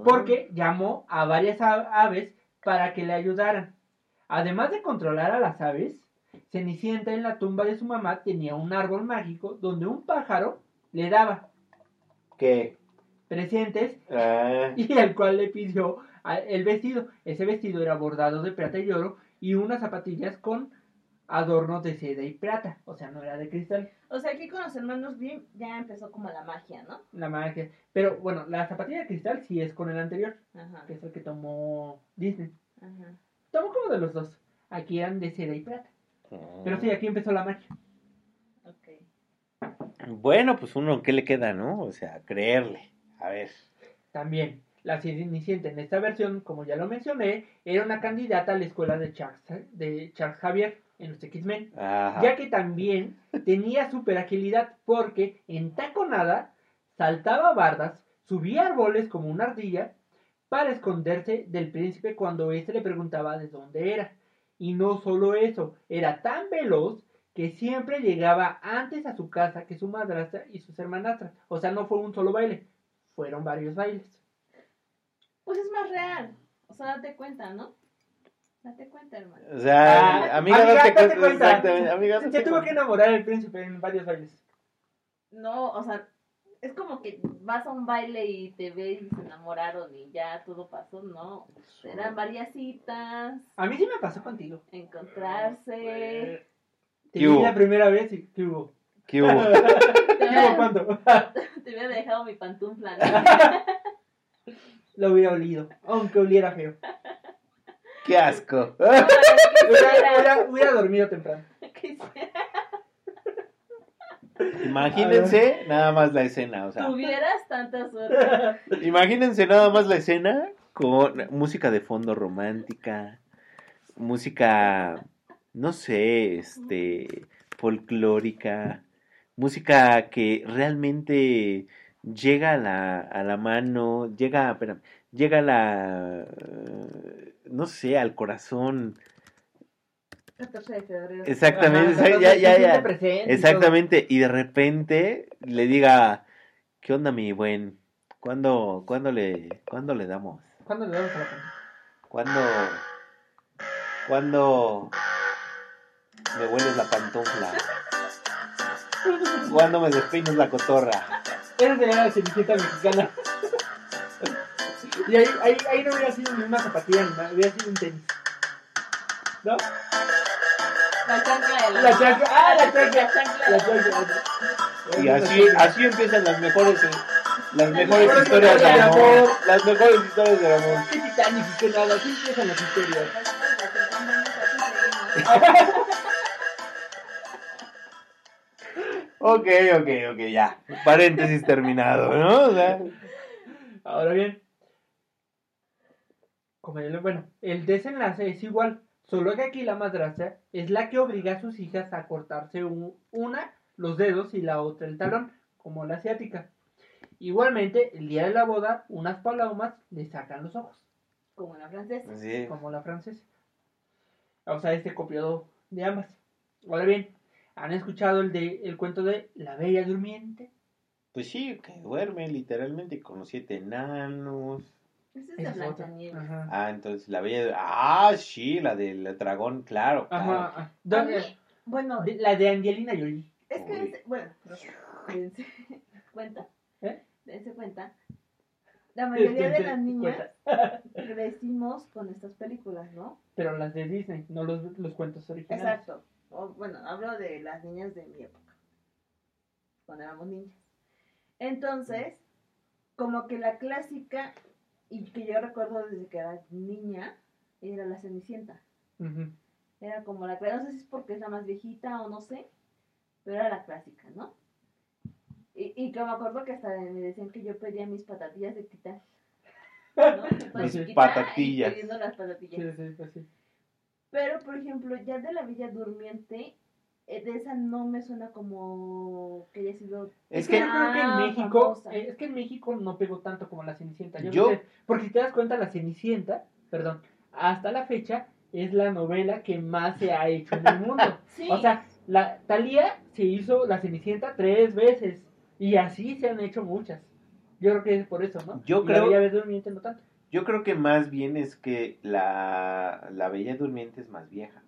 Speaker 3: porque llamó a varias aves para que le ayudaran. Además de controlar a las aves, Cenicienta en la tumba de su mamá tenía un árbol mágico donde un pájaro le daba
Speaker 2: ¿Qué?
Speaker 3: presentes
Speaker 2: Ah,
Speaker 3: y al cual le pidió el vestido. Ese vestido era bordado de plata y oro y unas zapatillas con adornos de seda y plata. O sea, no era de cristal.
Speaker 5: O sea, aquí con los hermanos Grimm ya empezó como la magia, ¿no?
Speaker 3: La magia. Pero bueno, la zapatilla de cristal sí es con el anterior,
Speaker 5: Ajá.
Speaker 3: que es el que tomó Disney.
Speaker 5: Ajá.
Speaker 3: Tomó como de los dos. Aquí eran de seda y plata. Pero sí, aquí empezó la magia.
Speaker 5: Ok.
Speaker 2: Bueno, pues uno, ¿qué le queda, no? O sea, creerle. A ver.
Speaker 3: También, la Cenicienta en esta versión, como ya lo mencioné, era una candidata a la escuela de Charles, de Charles Javier en los X-Men, ya que también tenía super agilidad porque en taconada saltaba bardas, subía árboles como una ardilla para esconderse del príncipe cuando éste le preguntaba de dónde era. Y no solo eso, era tan veloz que siempre llegaba antes a su casa que su madrastra y sus hermanastras. O sea, no fue un solo baile, fueron varios bailes.
Speaker 5: Pues es más real. O sea, date cuenta, ¿no? Date cuenta, hermano.
Speaker 2: O sea,
Speaker 3: Ah,
Speaker 2: amiga,
Speaker 3: amiga,
Speaker 2: date
Speaker 3: date
Speaker 2: cuenta.
Speaker 3: cuenta.
Speaker 2: Exactamente, amiga,
Speaker 3: Se
Speaker 2: date
Speaker 3: tuvo que
Speaker 2: cuenta.
Speaker 3: enamorar el príncipe en varios bailes.
Speaker 5: No, o sea, es como que vas a un baile y te ves y se enamoraron y ya todo pasó, no. Eran varias citas,
Speaker 3: A mí sí me pasó contigo.
Speaker 5: encontrarse.
Speaker 3: Te
Speaker 2: ¿Qué
Speaker 3: vi
Speaker 2: hubo?
Speaker 3: la primera vez y ¿qué hubo?
Speaker 2: ¿Qué hubo?
Speaker 5: Te
Speaker 3: ¿Qué hubo
Speaker 5: hubiera,
Speaker 3: cuándo?
Speaker 5: te hubiera dejado mi pantufla. ¿no?
Speaker 3: Lo hubiera olido, aunque oliera feo.
Speaker 2: ¡Qué asco!
Speaker 3: Hubiera, dormido temprano.
Speaker 2: Imagínense nada más la escena, o sea,
Speaker 5: Tuvieras tanta suerte.
Speaker 2: imagínense nada más la escena con música de fondo romántica, música, no sé, este, folclórica, música que realmente llega a la, a la mano, llega, espérame, llega a la, eh, no sé, al corazón.
Speaker 5: 14 de febrero.
Speaker 2: Exactamente,
Speaker 3: Ajá,
Speaker 2: ya, ya, ya. Exactamente, y de repente le diga, ¿qué onda mi buen? ¿Cuándo, cuándo le, cuándo le damos?
Speaker 3: ¿Cuándo le damos a la pantalla?
Speaker 2: ¿Cuándo, cuándo me hueles la pantufla? ¿Cuándo me despeinas la cotorra?
Speaker 3: Esa sería la cenicienta mexicana. Y ahí, ahí, ahí no hubiera sido ni una zapatilla ni nada, hubiera sido un tenis. ¿No?
Speaker 5: La chancla de la,
Speaker 3: La chancla, ah, la chancla,
Speaker 5: chancla
Speaker 3: La chancla.
Speaker 2: Y así, así empiezan las mejores, eh, las mejores
Speaker 5: mejores
Speaker 2: historias de amor. Las mejores historias de amor.
Speaker 3: ¿Qué Titanic y qué nada? ¿Qué empiezan las historias?
Speaker 2: Ok, ok, ok, ya. Paréntesis terminado, ¿no? O sea,
Speaker 3: Ahora bien, bueno, el desenlace es igual, solo que aquí la madrastra es la que obliga a sus hijas a cortarse un- una los dedos y la otra el talón, como la asiática. Igualmente, el día de la boda, unas palomas le sacan los ojos,
Speaker 5: Como la francesa.
Speaker 2: Sí.
Speaker 3: como la francesa. O sea, este copiado de ambas. Ahora bien, ¿han escuchado el, de, el cuento de La Bella Durmiente?
Speaker 2: Pues sí, que duerme literalmente con los siete enanos.
Speaker 5: Es
Speaker 3: Esa
Speaker 5: de
Speaker 3: es.
Speaker 5: Blancanieves.
Speaker 3: Ajá.
Speaker 2: Ah, entonces la bella. Ah, sí, la del dragón, claro. claro.
Speaker 3: Ajá. ah,
Speaker 5: A
Speaker 3: ¿Dónde-
Speaker 5: mí, bueno,
Speaker 3: de- la de Angelina Jolie.
Speaker 5: es que, bueno, dense cuenta,
Speaker 3: ¿Eh?
Speaker 5: dense cuenta. La mayoría de las niñas crecimos con estas películas, ¿no?
Speaker 3: Pero las de Disney, no los, los cuentos originales.
Speaker 5: Exacto. O, bueno, hablo de las niñas de mi época, cuando éramos niñas. Entonces, como que la clásica, y que yo recuerdo desde que era niña, era la Cenicienta. Era como la clásica, no sé si es porque es la más viejita o no sé, pero era la clásica, ¿no? Y, y que me acuerdo que hasta me decían que yo pedía mis patatillas de quitar. ¿no? Entonces,
Speaker 3: sí,
Speaker 5: chiquita,
Speaker 2: patatillas.
Speaker 5: pidiendo las patatillas.
Speaker 3: Sí, sí, pues sí.
Speaker 5: Pero, por ejemplo, ya de la Villa Durmiente, de esa no me suena como que haya sido...
Speaker 2: Es
Speaker 3: Es que creo que en
Speaker 5: Ah,
Speaker 3: México,
Speaker 5: famosa.
Speaker 3: eh, es que en México no pegó tanto como la Cenicienta. Yo,
Speaker 2: Yo-
Speaker 3: que- porque si te das cuenta, la Cenicienta, perdón, hasta la fecha es la novela que más se ha hecho en el mundo.
Speaker 5: Sí,
Speaker 3: O sea, la Talía se hizo la Cenicienta tres veces y así se han hecho muchas. Yo creo que es por eso, ¿no?
Speaker 2: Yo
Speaker 3: Y
Speaker 2: creo-
Speaker 3: La Bella Durmiente no tanto.
Speaker 2: Yo creo que más bien es que la, la bella durmiente es más vieja.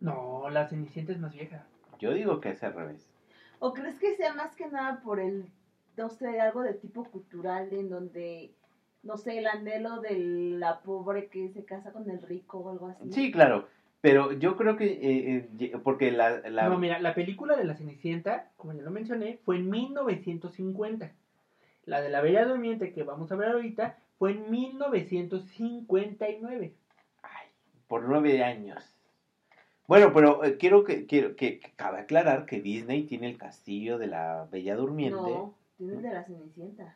Speaker 3: No, la Cenicienta es más vieja.
Speaker 2: Yo digo que es al revés.
Speaker 5: ¿O crees que sea más que nada por el, no sé, algo de tipo cultural en donde, no sé, el anhelo de la pobre que se casa con el rico o algo así?
Speaker 2: Sí, claro. Pero yo creo que, eh, eh, porque la, la-
Speaker 3: No, mira, la película de la Cenicienta, como ya lo mencioné, fue en 1950. La de la Bella Durmiente que vamos a ver ahorita fue en 1959.
Speaker 2: Ay, por nueve años. Bueno, pero eh, quiero que quiero que, que cabe aclarar que Disney tiene el castillo de la Bella Durmiente.
Speaker 5: No, tiene el de la Cenicienta.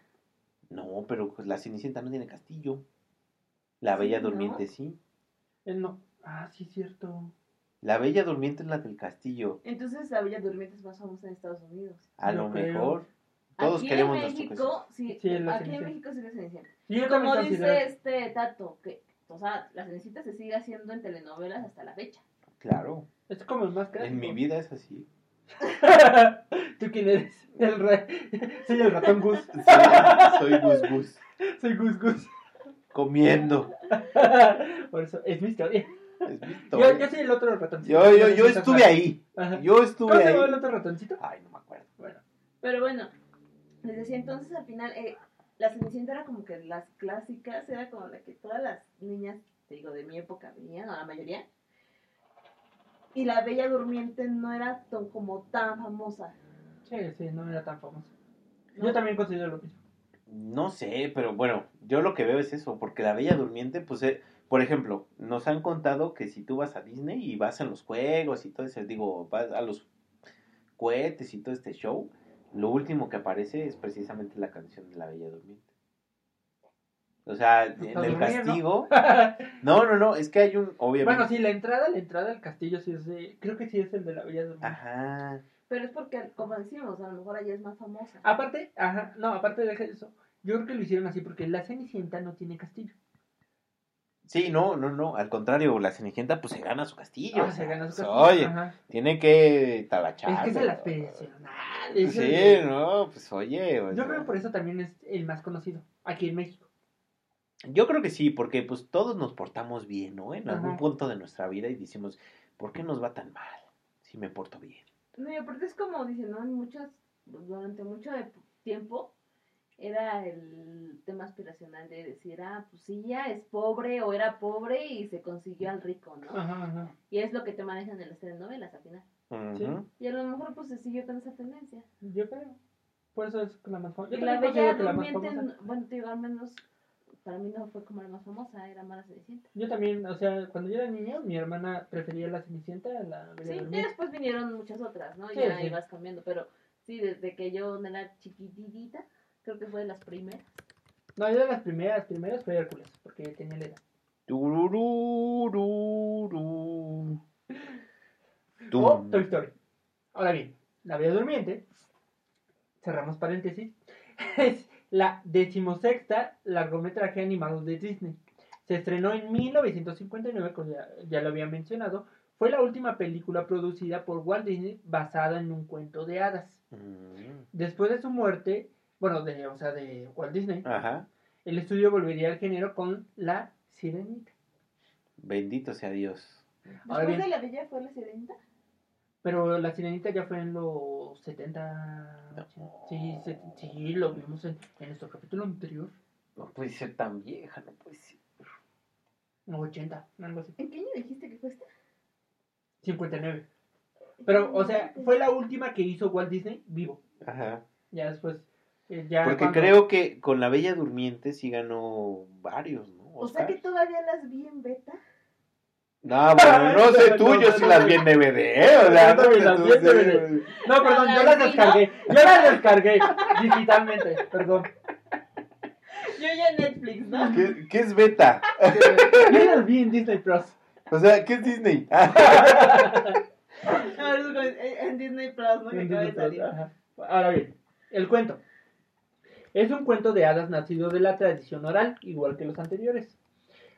Speaker 2: No, pero pues, la Cenicienta no tiene castillo. La
Speaker 5: Sí,
Speaker 2: Bella
Speaker 5: ¿no?
Speaker 2: Durmiente sí.
Speaker 3: Eh, no. Ah, sí, cierto.
Speaker 2: La Bella Durmiente es la del castillo.
Speaker 5: Entonces la Bella Durmiente es más famosa en Estados Unidos.
Speaker 2: A lo
Speaker 3: creo.
Speaker 2: mejor. Todos
Speaker 5: aquí
Speaker 2: queremos
Speaker 5: en
Speaker 2: nuestro
Speaker 5: México, sí, aquí en. México sí es la Cenicienta.
Speaker 3: Sí, yo
Speaker 5: Como dice este Tato, que, o sea, la Cenicienta se sigue haciendo en telenovelas hasta la fecha.
Speaker 2: Claro.
Speaker 3: Es como el más clásico.
Speaker 2: En mi vida es así.
Speaker 3: ¿Tú quién eres? El ra- Soy el ratón Gus.
Speaker 2: Soy, soy Gus Gus.
Speaker 3: Soy Gus Gus.
Speaker 2: Comiendo.
Speaker 3: Por eso, es mi historia.
Speaker 2: Es mi
Speaker 3: Yo,
Speaker 2: historia.
Speaker 3: yo soy el otro ratoncito.
Speaker 2: Yo, yo, yo estuve ahí.
Speaker 3: Ajá.
Speaker 2: Yo
Speaker 3: ¿Cómo
Speaker 2: estuve
Speaker 3: se llama
Speaker 2: ahí.
Speaker 3: el otro ratoncito?
Speaker 2: Ay, no me acuerdo.
Speaker 3: Bueno,
Speaker 5: Pero bueno, les decía entonces al final, eh, la Cenicienta era como que las clásicas, era como la que todas las niñas, te digo, de mi época veían, o la mayoría. Y la Bella Durmiente no era tan- como tan famosa.
Speaker 3: sí, sí, no era tan famoso.
Speaker 5: ¿no?
Speaker 3: Yo también considero lo mismo.
Speaker 2: No sé, pero bueno, yo lo que veo es eso, porque la Bella Durmiente, pues, eh, por ejemplo, nos han contado que si tú vas a Disney y vas a los juegos y todo eso, digo, vas a los cohetes y todo este show, lo último que aparece es precisamente la canción de la Bella Durmiente. O sea, en el castigo, no, no, no, es que hay un, obviamente,
Speaker 3: bueno, sí, la entrada, la entrada al castillo sí es de... Creo que sí es el de la Bella Durmiente.
Speaker 2: ajá,
Speaker 5: Pero es porque, como decimos, a lo mejor allá es más famosa.
Speaker 3: Aparte, ajá, no, aparte de eso, yo creo que lo hicieron así porque la Cenicienta no tiene castillo.
Speaker 2: sí, no, no, no, al contrario, la Cenicienta pues se gana su castillo,
Speaker 3: Ah,
Speaker 2: o
Speaker 3: se gana su
Speaker 2: pues,
Speaker 3: castillo.
Speaker 2: oye,
Speaker 3: ajá.
Speaker 2: tiene que talachar.
Speaker 3: Es que es el aspiracional. es el
Speaker 2: Sí,
Speaker 3: de-
Speaker 2: no, pues oye. o
Speaker 3: Yo creo que por eso también es el más conocido aquí en México.
Speaker 2: Yo creo que sí, porque pues todos nos portamos bien, ¿no? En algún punto de nuestra vida y decimos, ¿por qué nos va tan mal si me porto bien?
Speaker 5: No, y aparte es como dicen, ¿no? En muchos, durante mucho tiempo era el tema aspiracional de decir, ah, pues sí, ya es pobre o era pobre y se consiguió al rico, ¿no?
Speaker 3: Ajá, ajá.
Speaker 5: Y es lo que te manejan en las telenovelas al final.
Speaker 3: Sí.
Speaker 5: Y a lo mejor pues se siguió con esa tendencia.
Speaker 3: Yo creo. Por eso es la más famosa.
Speaker 5: Y
Speaker 3: Yo
Speaker 5: la Bella
Speaker 3: que la más
Speaker 5: Durmiente,
Speaker 3: famosa.
Speaker 5: bueno, te digo, al menos para mí no fue como la más famosa, era más la Cenicienta.
Speaker 3: Yo también, o sea, cuando yo era niño, mi hermana prefería la Cenicienta a la Bella
Speaker 5: Sí, y después vinieron muchas otras, ¿no?
Speaker 3: Sí,
Speaker 5: ya
Speaker 3: sí.
Speaker 5: ibas cambiando, pero sí, desde que yo era chiquitita, creo que fue de las primeras.
Speaker 3: No, yo de las primeras, primeras fue Hércules, porque tenía la edad.
Speaker 2: Tururururu.
Speaker 3: O Toy Story. Ahora bien, la Bella Durmiente cerramos paréntesis, es la decimosexta largometraje animado de Disney. Se estrenó en 1959, como ya, ya lo había mencionado. Fue la última película producida por Walt Disney basada en un cuento de hadas.
Speaker 2: Mm.
Speaker 3: Después de su muerte, bueno, de, o sea, de Walt Disney,
Speaker 2: Ajá.
Speaker 3: el estudio volvería al género con La Sirenita.
Speaker 2: Bendito sea Dios.
Speaker 3: Ahora
Speaker 5: Después
Speaker 3: bien.
Speaker 5: de la bella fue la sirenita.
Speaker 3: Pero La Sirenita ya fue en los 70...
Speaker 2: No.
Speaker 3: Sí, se- sí, lo vimos en, en nuestro capítulo anterior.
Speaker 2: No puede ser tan vieja, no puede ser.
Speaker 3: No, 80, algo así.
Speaker 5: ¿En qué año dijiste que cuesta?
Speaker 3: 59. Pero, o sea, fue la última que hizo Walt Disney vivo.
Speaker 2: Ajá.
Speaker 3: Ya después. eh, ya
Speaker 2: Porque
Speaker 3: cuando-
Speaker 2: creo que con la Bella Durmiente sí ganó varios, ¿no?
Speaker 5: O sea que todavía las vi en beta.
Speaker 2: No, bueno, no sé tú,
Speaker 3: no,
Speaker 2: yo sí las vi en DVD, o sea, no
Speaker 3: las
Speaker 2: sé
Speaker 3: vi
Speaker 2: tú,
Speaker 3: en DVD.
Speaker 2: sí.
Speaker 3: No, perdón, yo
Speaker 5: ¿Las
Speaker 3: descargué. Yo las descargué digitalmente, perdón.
Speaker 5: Yo ya en Netflix, ¿no?
Speaker 2: ¿Qué, qué es beta?
Speaker 3: Yo las vi en Disney Plus.
Speaker 2: O sea, ¿qué es Disney?
Speaker 5: No, como en Disney Plus, ¿no? Que
Speaker 3: En
Speaker 5: acaba de
Speaker 3: Disney Plus,
Speaker 5: salir.
Speaker 3: ajá. Ahora bien, el cuento. Es un cuento de hadas nacido de la tradición oral, igual que los anteriores.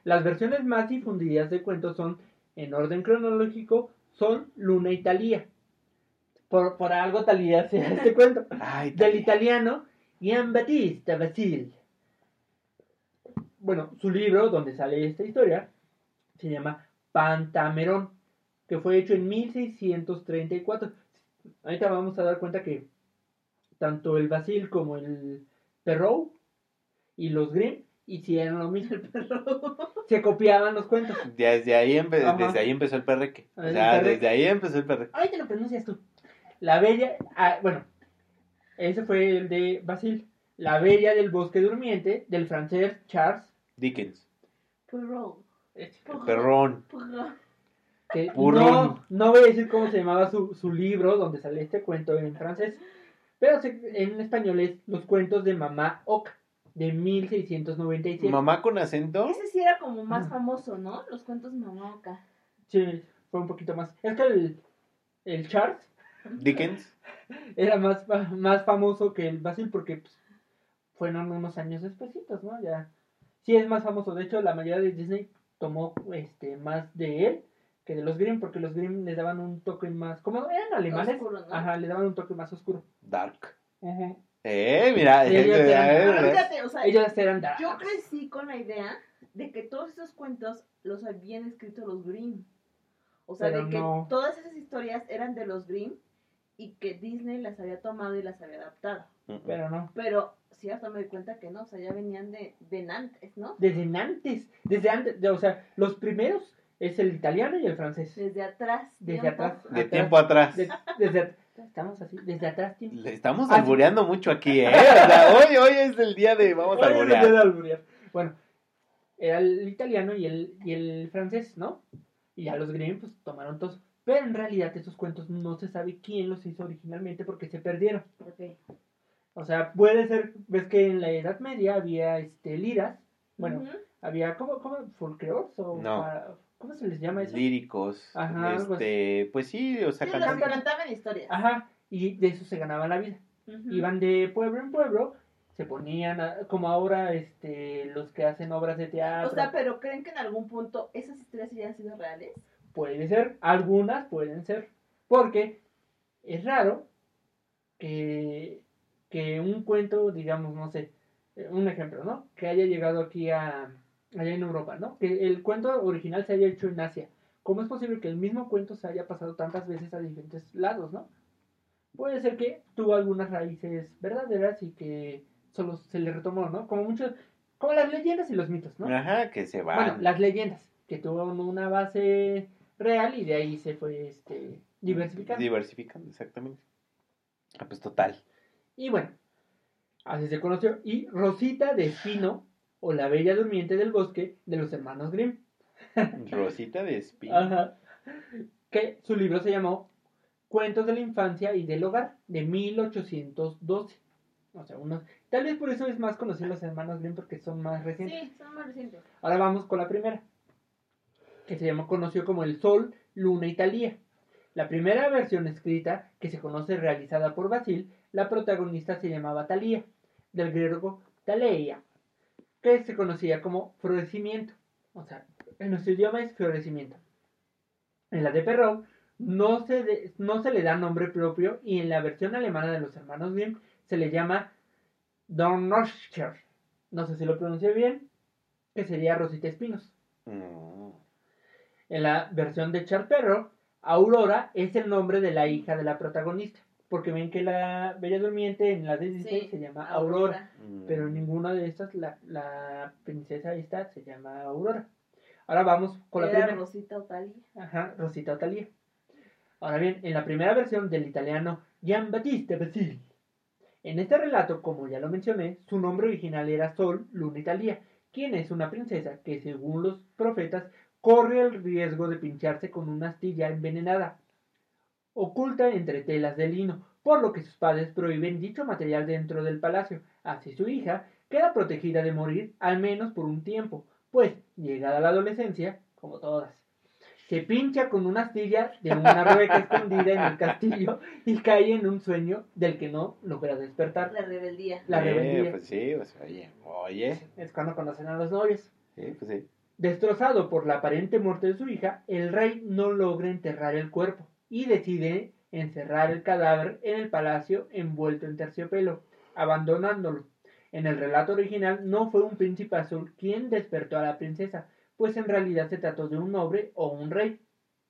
Speaker 3: Las versiones más difundidas de cuentos son, en orden cronológico, son Luna y Talía. Por, por algo Talía se este cuento.
Speaker 2: Ay,
Speaker 3: Del italiano Gian Battista Basile. Bueno, su libro donde sale esta historia se llama Pantamerón, que fue hecho en 1634. Ahorita vamos a dar cuenta que tanto el Basile como el Perrault y los Grimm hicieron lo mismo. Se copiaban los cuentos.
Speaker 2: Desde ahí, empe-
Speaker 3: Ajá.
Speaker 2: desde ahí empezó el perreque. O
Speaker 3: El
Speaker 2: sea,
Speaker 3: perreque.
Speaker 2: desde ahí empezó el perreque.
Speaker 3: Ahorita lo pronuncias tú. La Bella, ah, bueno, ese fue el de Basile. La Bella del Bosque Durmiente, del francés Charles.
Speaker 2: Dickens. El perrón.
Speaker 5: Perrault.
Speaker 3: que no, no voy a decir cómo se llamaba su, su libro donde sale este cuento en francés, pero se- en español es Los cuentos de Mamá Oca, de 1697.
Speaker 2: Mamá con acento.
Speaker 5: Ese sí era como más famoso, ¿no? Los cuentos Mamoca.
Speaker 3: Sí, fue un poquito más. Es que el, el Charles
Speaker 2: Dickens.
Speaker 3: era más, más famoso que el Basil porque pues, fueron unos años despuesitos, ¿no? Ya. Sí es más famoso. De hecho, la mayoría de Disney tomó este más de él que de los Grimm, porque los Grimm le daban un toque más. Como eran alemanes,
Speaker 5: Oscuro, ¿no?
Speaker 3: ajá, le daban un toque más oscuro.
Speaker 2: Dark.
Speaker 3: Ajá.
Speaker 2: Eh, mira.
Speaker 3: Ellos
Speaker 2: eh,
Speaker 3: eran-
Speaker 2: eh,
Speaker 5: Pero fíjate, o sea,
Speaker 3: Ellos eran darks.
Speaker 5: yo crecí con la idea de que todos esos cuentos los habían escrito los Grimm. O sea,
Speaker 3: Pero
Speaker 5: de que
Speaker 3: no.
Speaker 5: todas esas historias eran de los Grimm y que Disney las había tomado y las había adaptado.
Speaker 3: Pero no.
Speaker 5: Pero sí, hasta me di cuenta que no, o sea, ya venían de, de Nantes, ¿no?
Speaker 3: Desde antes, desde antes, de- o sea, los primeros es el italiano y el francés.
Speaker 5: Desde atrás.
Speaker 3: Desde
Speaker 5: tiempo.
Speaker 3: atrás.
Speaker 2: De tiempo atrás.
Speaker 3: De- desde estamos así, desde atrás.
Speaker 2: Le estamos
Speaker 3: Ah, sí.
Speaker 2: albureando mucho aquí, ¿eh? O sea, hoy, hoy es el día de vamos a alburear.
Speaker 3: Bueno, era el italiano y el, y el francés, ¿no? Y ya los Grimm pues tomaron todos. Pero en realidad esos cuentos no se sabe quién los hizo originalmente porque se perdieron.
Speaker 5: Ok.
Speaker 3: O sea, puede ser, ves que en la Edad Media había este liras, bueno, había ¿cómo, cómo folclores o
Speaker 2: No.
Speaker 3: para- ¿cómo se les llama eso?
Speaker 2: Líricos.
Speaker 3: Ajá,
Speaker 2: este, pues sí, o sea,
Speaker 5: Sí, los
Speaker 2: cantantes.
Speaker 5: que cantaban historias.
Speaker 3: Ajá, y de eso se ganaba la vida.
Speaker 5: Ujú.
Speaker 3: Iban de pueblo en pueblo, se ponían, a- como ahora este los que hacen obras de teatro.
Speaker 5: O sea, pero ¿creen que en algún punto esas historias ya han sido reales?
Speaker 3: Puede ser, algunas pueden ser, porque es raro que, que un cuento, digamos, no sé, un ejemplo, ¿no? Que haya llegado aquí a, allá en Europa, ¿no? Que el cuento original se haya hecho en Asia. ¿Cómo es posible que el mismo cuento se haya pasado tantas veces a diferentes lados, ¿no? Puede ser que tuvo algunas raíces verdaderas y que solo se le retomó, ¿no? Como muchos, como las leyendas y los mitos, ¿no?
Speaker 2: Ajá, que se van.
Speaker 3: Bueno, las leyendas, que tuvo una base real y de ahí se fue este, diversificando.
Speaker 2: Diversificando, exactamente. Ah, pues total.
Speaker 3: y bueno, así se conoció. Y Rosita de Espino, o la Bella Durmiente del Bosque, de los hermanos Grimm.
Speaker 2: Rosita de Espino.
Speaker 3: Ajá. Que su libro se llamó Cuentos de la Infancia y del Hogar, de 1812. O sea, unos... Tal vez por eso es más conocido los hermanos Grimm, porque son más recientes.
Speaker 5: Sí, son más recientes.
Speaker 3: Ahora vamos con la primera, que se llamó, conoció como El Sol, Luna y Talía. La primera versión escrita, que se conoce realizada por Basil, la protagonista se llamaba Talía, del griego Taleia, que se conocía como florecimiento. O sea, en nuestro idioma es florecimiento. En la de Perrault no se, de- no se le da nombre propio y en la versión alemana de los hermanos Grimm se le llama Dornröschen. No sé si lo pronuncié bien, que sería Rosita Espinos.
Speaker 2: Mm.
Speaker 3: En la versión de Charperro, Aurora es el nombre de la hija de la protagonista. Porque ven que la Bella Durmiente en la de Disney
Speaker 5: Sí,
Speaker 3: se llama Aurora.
Speaker 2: Mm.
Speaker 3: Pero en ninguna de estas la, la princesa esta se llama Aurora. Ahora vamos con la
Speaker 5: Era
Speaker 3: primera.
Speaker 5: Rosita Otalia.
Speaker 3: Ajá, Rosita Otalia. Ahora bien, en la primera versión del italiano Gian Battista Basile. En este relato, como ya lo mencioné, su nombre original era Sol Luna Italia, quien es una princesa que, según los profetas, corre el riesgo de pincharse con una astilla envenenada, oculta entre telas de lino, por lo que sus padres prohíben dicho material dentro del palacio. Así su hija queda protegida de morir al menos por un tiempo, pues, llegada la adolescencia, como todas, se pincha con una astilla de una rueca escondida en el castillo y cae en un sueño del que no logra despertar.
Speaker 5: La rebeldía.
Speaker 3: La
Speaker 2: Eh,
Speaker 3: rebeldía.
Speaker 2: Pues sí, pues, oye, oye.
Speaker 3: Es cuando conocen a los novios.
Speaker 2: Sí, pues sí.
Speaker 3: Destrozado por la aparente muerte de su hija, el rey no logra enterrar el cuerpo y decide encerrar el cadáver en el palacio envuelto en terciopelo, abandonándolo. En el relato original no fue un príncipe azul quien despertó a la princesa, pues en realidad se trató de un noble o un rey,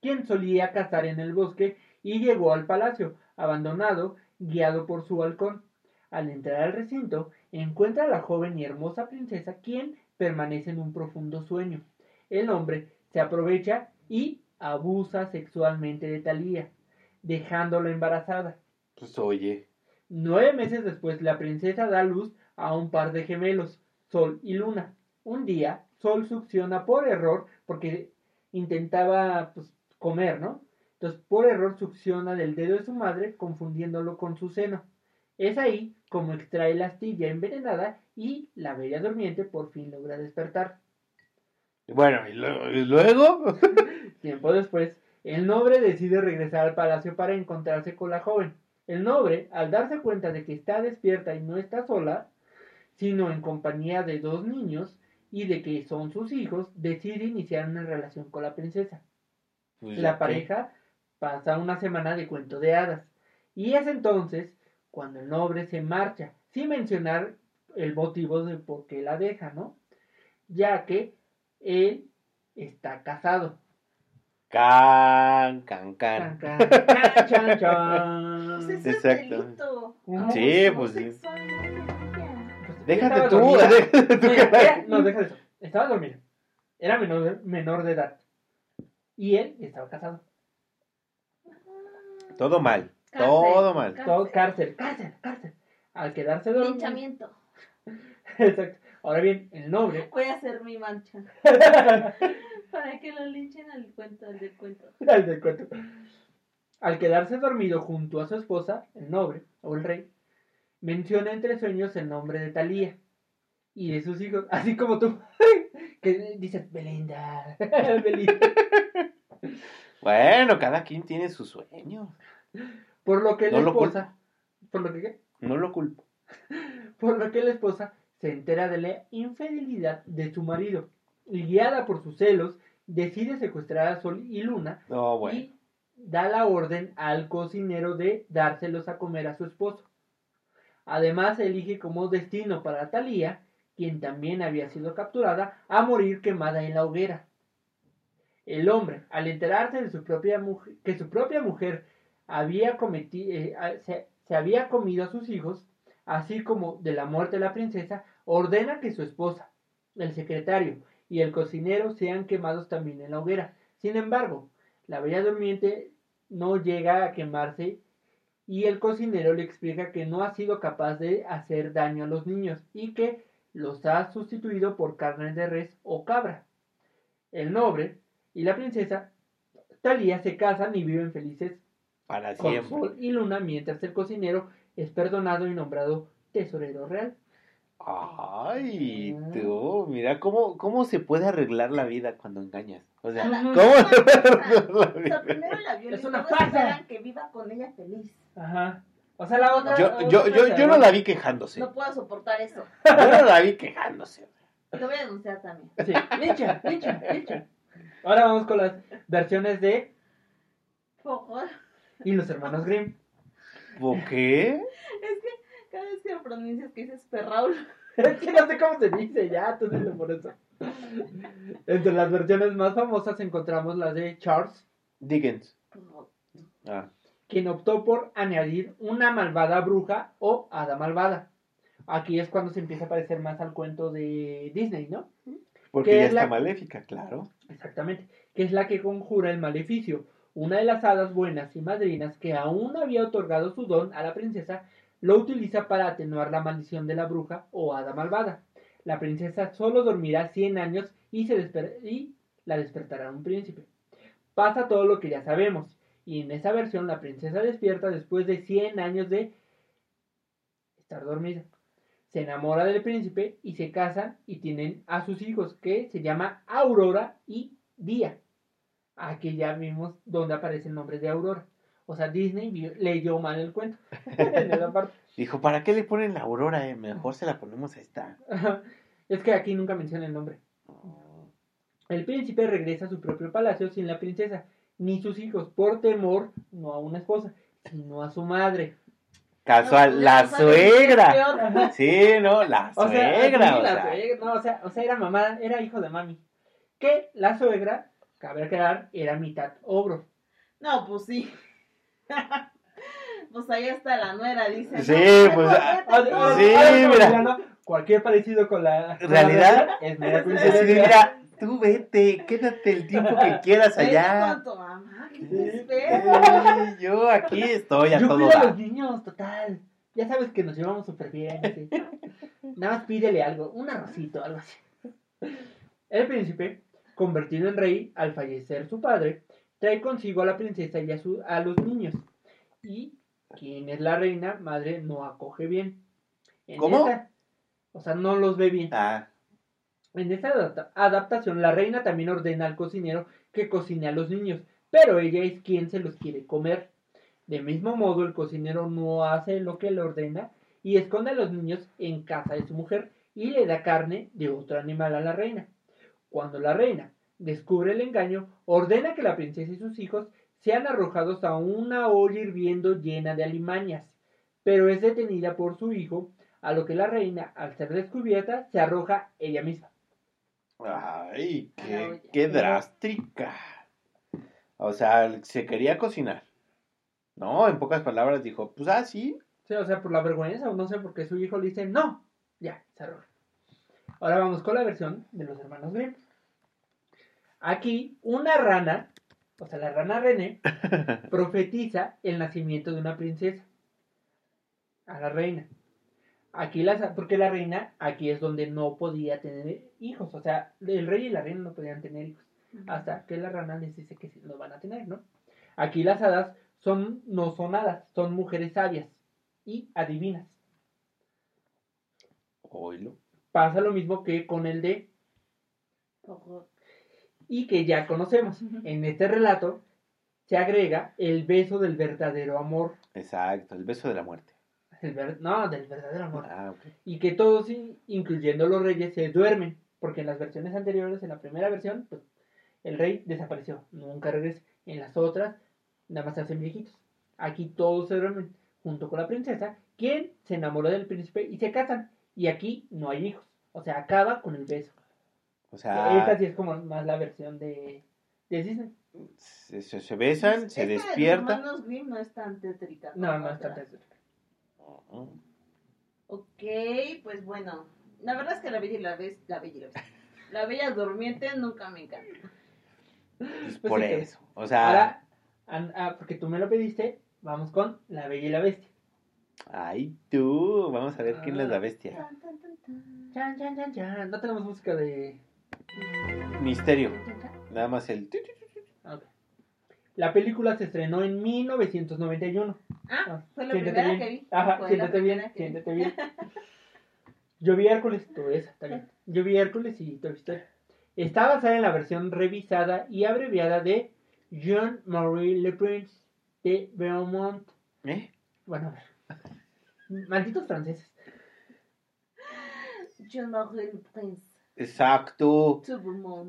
Speaker 3: quien solía cazar en el bosque y llegó al palacio, abandonado, guiado por su halcón. Al entrar al recinto, encuentra a la joven y hermosa princesa, quien permanece en un profundo sueño. El hombre se aprovecha y abusa sexualmente de Talía, dejándola embarazada.
Speaker 2: Pues oye.
Speaker 3: Nueve meses después, la princesa da luz a un par de gemelos, Sol y Luna. Un día, Sol succiona por error, porque intentaba pues, comer, ¿no? Entonces, por error succiona del dedo de su madre, confundiéndolo con su seno. Es ahí como extrae la astilla envenenada y la bella durmiente por fin logra despertar.
Speaker 2: Bueno, ¿y luego? y luego?
Speaker 3: Tiempo después, el noble decide regresar al palacio para encontrarse con la joven. El noble, al darse cuenta de que está despierta y no está sola, sino en compañía de dos niños y de que son sus hijos, decide iniciar una relación con la princesa.
Speaker 2: Pues,
Speaker 3: La
Speaker 2: ¿qué?
Speaker 3: pareja pasa una semana de cuento de hadas. Y es entonces cuando el noble se marcha, sin mencionar el motivo de por qué la deja, ¿no? Ya que él está casado.
Speaker 2: Can, can,
Speaker 3: Chan,
Speaker 2: can.
Speaker 3: chan, chan, chan, chan.
Speaker 5: Pues
Speaker 2: Exacto.
Speaker 5: es.
Speaker 2: Sí, pues sí.
Speaker 3: Pues,
Speaker 2: Déjate tú,
Speaker 3: dormida.
Speaker 2: déjate tú.
Speaker 3: No, era- no, deja eso. Estaba dormido. Era menor, menor de edad. Y él estaba casado.
Speaker 2: Todo mal.
Speaker 5: Cárcel.
Speaker 2: Todo mal.
Speaker 5: Cárcel.
Speaker 3: Todo cárcel, cárcel, cárcel. Al quedarse dormido.
Speaker 5: Linchamiento.
Speaker 3: Exacto. Ahora bien, el noble.
Speaker 5: Voy a hacer mi mancha. Para que lo linchen al cuento, al del cuento.
Speaker 3: al del cuento. Al quedarse dormido junto a su esposa, el noble o el rey, menciona entre sueños el nombre de Talía y de sus hijos, así como tú, que dices Belinda, Belinda.
Speaker 2: Bueno, cada quien tiene su sueño.
Speaker 3: Por lo que la
Speaker 2: No lo
Speaker 3: esposa, por lo que ¿qué?
Speaker 2: No lo culpo.
Speaker 3: por lo que la esposa se entera de la infidelidad de su marido y guiada por sus celos decide secuestrar a Sol y Luna
Speaker 2: bueno.
Speaker 3: y da la orden al cocinero de dárselos a comer a su esposo. Además elige como destino para Talía, quien también había sido capturada, a morir quemada en la hoguera. El hombre, al enterarse de su propia mujer, que su propia mujer había cometido, se, se había comido a sus hijos, así como de la muerte de la princesa, ordena que su esposa, el secretario y el cocinero sean quemados también en la hoguera. Sin embargo, la bella durmiente no llega a quemarse y el cocinero le explica que no ha sido capaz de hacer daño a los niños y que los ha sustituido por carne de res o cabra. El noble y la princesa Talía se casan y viven felices
Speaker 2: Para
Speaker 3: con
Speaker 2: siempre.
Speaker 3: Sol y Luna mientras el cocinero es perdonado y nombrado tesorero real.
Speaker 2: Ay, tú, mira cómo, cómo se puede arreglar la vida cuando engañas. O sea. ¿cómo
Speaker 5: Es
Speaker 2: se
Speaker 5: una
Speaker 2: puede arreglar la
Speaker 5: farsa. O sea,
Speaker 2: vida?
Speaker 5: primero la viola
Speaker 3: Es una farsa.
Speaker 5: que viva con ella feliz.
Speaker 3: Ajá. O sea, la otra.
Speaker 2: Yo,
Speaker 3: otra
Speaker 2: yo, yo, yo no la vi quejándose.
Speaker 5: No puedo soportar eso.
Speaker 2: Yo no la vi quejándose.
Speaker 5: Te voy a denunciar también.
Speaker 3: Sí, licha, licha, licha. Ahora vamos con las versiones de
Speaker 5: Por.
Speaker 3: Y los hermanos Grimm.
Speaker 2: ¿Por qué?
Speaker 5: Es que cada vez que lo pronuncias que dices Perraul.
Speaker 3: Es que no sé cómo se dice, ya, tú por eso. Entre las versiones más famosas encontramos las de Charles,
Speaker 2: Dickens. Ah,
Speaker 3: quien optó por añadir una malvada bruja o hada malvada. Aquí es cuando se empieza a parecer más al cuento de Disney, ¿no?
Speaker 2: porque
Speaker 3: ¿Qué
Speaker 2: ya
Speaker 3: es la-
Speaker 2: está maléfica, claro.
Speaker 3: Exactamente, que es la que conjura el maleficio. Una de las hadas buenas y madrinas que aún había otorgado su don a la princesa, lo utiliza para atenuar la maldición de la bruja o hada malvada. La princesa solo dormirá 100 años y, se la despertará un príncipe. Pasa todo lo que ya sabemos, y en esa versión la princesa despierta después de 100 años de estar dormida. Se enamora del príncipe y se casan y tienen a sus hijos que se llama Aurora y Día. Aquí ya vimos donde aparece el nombre de Aurora. O sea, Disney vio- leyó mal el cuento. en esa parte.
Speaker 2: Dijo, ¿para qué le ponen la aurora? eh? Mejor se la ponemos a esta.
Speaker 3: es que aquí nunca menciona el nombre. El príncipe regresa a su propio palacio sin la princesa, ni sus hijos, por temor no a una esposa, sino a su madre.
Speaker 2: Casual,
Speaker 5: No,
Speaker 2: la suegra. Sí, no, la
Speaker 3: O
Speaker 2: suegra. o
Speaker 3: la
Speaker 2: sea.
Speaker 3: suegra, no, o sea, o sea, era mamá, era hijo de mami. Que la suegra, cabe aclarar, era mitad ogro.
Speaker 5: No, pues sí. pues ahí está la nuera, dice.
Speaker 2: Sí,
Speaker 5: ¿no?
Speaker 2: pues,
Speaker 3: Ah, ah,
Speaker 2: Sí,
Speaker 3: ah, no,
Speaker 2: mira.
Speaker 3: Cualquier parecido con la
Speaker 2: ¿Realidad?
Speaker 3: es mera coincidencia.
Speaker 2: mira, tú vete, quédate el tiempo que quieras allá.
Speaker 5: con tu mamá, ¿qué
Speaker 3: Sí.
Speaker 2: Sí, yo aquí estoy a
Speaker 3: Yo
Speaker 2: todo
Speaker 3: cuido a los niños, total. Ya sabes que nos llevamos súper bien. así. Nada más pídele algo, un arrocito, algo así. El príncipe, convertido en rey al fallecer su padre, trae consigo a la princesa y a, su- a los niños. Y quien es la reina, madre, no acoge bien. En
Speaker 2: ¿Cómo?
Speaker 3: esta- o sea, no los ve bien.
Speaker 2: Ah,
Speaker 3: En esta adapta- adaptación, la reina también ordena al cocinero que cocine a los niños, pero ella es quien se los quiere comer. De mismo modo, el cocinero no hace lo que le ordena y esconde a los niños en casa de su mujer y le da carne de otro animal a la reina. Cuando la reina descubre el engaño, ordena que la princesa y sus hijos sean arrojados a una olla hirviendo llena de alimañas, pero es detenida por su hijo, a lo que la reina, al ser descubierta, se arroja ella misma.
Speaker 2: ay, qué drástica. O sea, se quería cocinar. No, en pocas palabras dijo, pues ah, sí.
Speaker 3: Sí, o sea, por la vergüenza, o no sé por qué su hijo le dice no. Ya, se arroja. Ahora vamos con la versión de los hermanos Grimm. Aquí, una rana, o sea, la rana René, profetiza el nacimiento de una princesa a la reina. Aquí las, porque la reina, aquí es donde no podía tener hijos, o sea, el rey y la reina no podían tener hijos, hasta que la rana les dice que sí lo van a tener, ¿no? Aquí las hadas son, no son hadas, son mujeres sabias y adivinas.
Speaker 2: Oílo.
Speaker 3: Pasa lo mismo que con el de
Speaker 5: Ojo.
Speaker 3: Y que ya conocemos. En este relato se agrega el beso del verdadero amor.
Speaker 2: Exacto, el beso de la muerte.
Speaker 3: El ver- no, del verdadero amor.
Speaker 2: Ah, ok.
Speaker 3: Y que todos, in- incluyendo los reyes, se duermen. Porque en las versiones anteriores, en la primera versión, pues, el rey desapareció. Nunca regresa. En las otras, nada más se hacen viejitos. Aquí todos se duermen junto con la princesa, quien se enamoró del príncipe y se casan. Y aquí no hay hijos. O sea, acaba con el beso.
Speaker 2: O sea,
Speaker 3: Esta sí es como más la versión de, de Disney.
Speaker 2: se, se- se besan, se
Speaker 5: Esta de los
Speaker 2: despiertan.
Speaker 5: hermanos Grimm no es tan tétrica.
Speaker 3: No, no está
Speaker 5: otra.
Speaker 3: tan
Speaker 2: Ujú.
Speaker 5: Ok, pues bueno. La verdad es que la bella y la bestia. La bella y la bestia. La bella durmiente nunca me encanta.
Speaker 2: Pues
Speaker 3: Pues
Speaker 2: por
Speaker 3: sí,
Speaker 2: eso. O sea,
Speaker 3: Ahora, an- ah, porque tú me lo pediste, vamos con La Bella y la Bestia.
Speaker 2: ay tú, vamos a ver quién es la
Speaker 3: Ah.
Speaker 2: bestia.
Speaker 5: Tan, tan, tan, tan.
Speaker 3: Chan, chan, chan, chan. No tenemos música de.
Speaker 2: Misterio. Nada más el...
Speaker 3: Ah. La película se estrenó en 1991.
Speaker 5: Ah, fue la
Speaker 3: siéntete
Speaker 5: primera
Speaker 3: bien.
Speaker 5: que vi.
Speaker 3: Ajá,
Speaker 5: Fue
Speaker 3: siéntete bien,
Speaker 5: vi.
Speaker 3: siéntete bien. Yo vi Hércules, tú esa, está bien. Yo vi Hércules y Toy Story. Está basada en la versión revisada y abreviada de Jean-Marie Le Prince de Beaumont.
Speaker 2: ¿Eh?
Speaker 3: Bueno, a ver. Malditos franceses.
Speaker 5: Je m'appelle le prince.
Speaker 2: Exacto.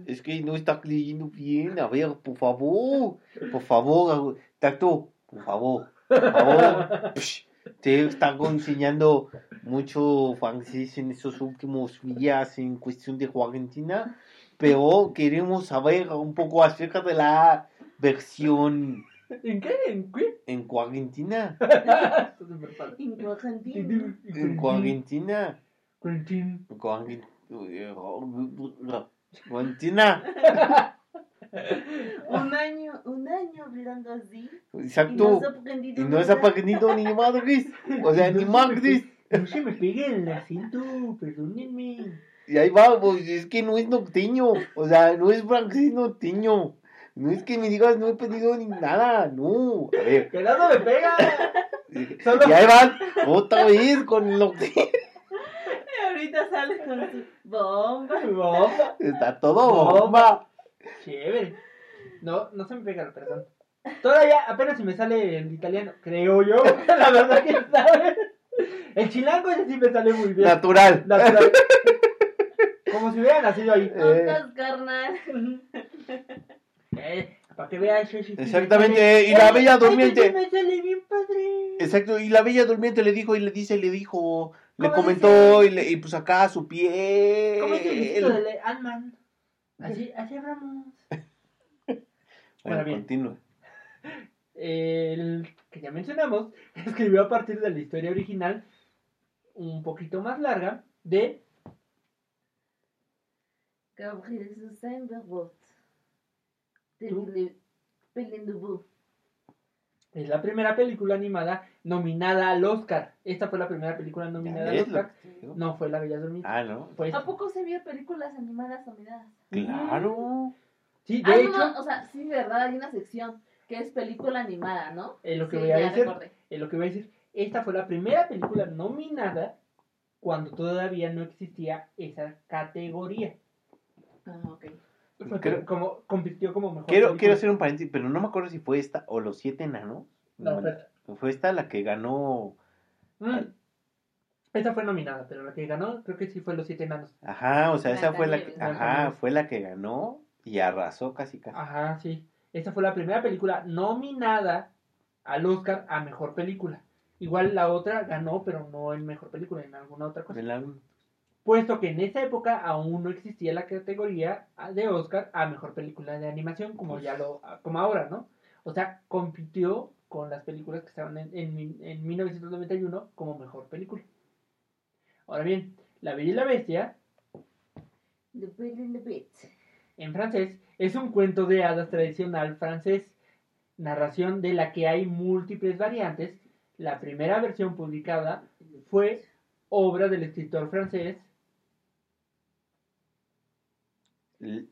Speaker 2: Es que no está leyendo bien. A ver, por favor. Por favor, Tato. Por favor. Por favor. Psh, Te está enseñando mucho francés en estos últimos días en cuestión de Argentina. Pero queremos saber un poco acerca de la versión
Speaker 3: ¿En qué? ¿En qué?
Speaker 2: en
Speaker 3: padre.
Speaker 5: En Argentina.
Speaker 2: En Argentina. Argentina.
Speaker 5: Un año, un año hablando así. Y no
Speaker 2: Exacto. Y no has aprendido ni madres. O sea, ni madres.
Speaker 3: No se me pegue el acento, perdónenme.
Speaker 2: Y ahí vamos, es que no es norteño. O sea, no es francés norteño. No es que me digas, no he pedido ni nada. No. A ver.
Speaker 3: ¡Que no me pega! Solo-
Speaker 2: Y ahí van otra vez con el norteño.
Speaker 5: Ahorita sale con su bomba.
Speaker 3: Bomba.
Speaker 2: Está todo bomba.
Speaker 3: Chévere. No, no se me pega, perdón. Todavía apenas si me sale el italiano, creo yo. La verdad que sabe. El chilango ese sí me sale muy bien.
Speaker 2: Natural.
Speaker 3: Natural. Como si hubiera nacido ahí.
Speaker 5: Tontas, carnal.
Speaker 3: Eh, para que sí,
Speaker 2: Exactamente, y la
Speaker 3: Eh,
Speaker 2: bella durmiente.
Speaker 3: sí me sale bien padre.
Speaker 2: Exacto, y la bella durmiente le dijo y le dice, le dijo, le
Speaker 3: ¿Cómo
Speaker 2: comentó y, le, y pues acá su piel.
Speaker 3: ¿Cómo es el de Ant-Man? Así, así hablamos.
Speaker 2: Bueno,
Speaker 3: Bueno, bien.
Speaker 2: continúa.
Speaker 3: El que ya mencionamos escribió a partir de la historia original, un poquito más larga, de
Speaker 5: Gabriel Susan Bergot. De.
Speaker 3: Es la primera película animada nominada al Oscar. Esta fue la primera película nominada al Oscar. No fue La Bella Durmiente.
Speaker 2: Ah, ¿no?
Speaker 3: Esta.
Speaker 5: ¿A poco se vio películas animadas nominadas?
Speaker 2: Claro.
Speaker 3: Sí, de
Speaker 5: Ah,
Speaker 3: hecho,
Speaker 5: no, no, o sea, sí, de verdad, hay una sección que es película animada, ¿no?
Speaker 3: es lo que
Speaker 5: Sí,
Speaker 3: voy a decir. Es lo que voy a decir. Esta fue la primera película nominada cuando todavía no existía esa categoría.
Speaker 5: Ah, ok.
Speaker 2: Creo-
Speaker 3: como, compitió como mejor.
Speaker 2: Quiero,
Speaker 3: película.
Speaker 2: quiero hacer un paréntesis, pero no me acuerdo si fue esta o Los Siete Enanos.
Speaker 3: No, pero-
Speaker 2: Fue esta la que ganó.
Speaker 3: Mm. Esta fue nominada, pero la que ganó creo que sí fue Los Siete Enanos.
Speaker 2: Ajá, o sea, esa fue la que, ajá, fue la que ganó y arrasó casi casi.
Speaker 3: Ajá, sí. Esta fue la primera película nominada al Oscar a Mejor Película. Igual la otra ganó, pero no en Mejor Película, en alguna otra cosa.
Speaker 2: La-
Speaker 3: Puesto que en esa época aún no existía la categoría de Oscar a Mejor Película de Animación, como ya lo, como ahora, ¿no? O sea, compitió con las películas que estaban en, en, en 1991 como Mejor Película. Ahora bien, La Bella y la Bestia
Speaker 5: The Belle and the Beast.
Speaker 3: en francés, es un cuento de hadas tradicional francés, narración de la que hay múltiples variantes. La primera versión publicada fue obra del escritor francés.
Speaker 5: No,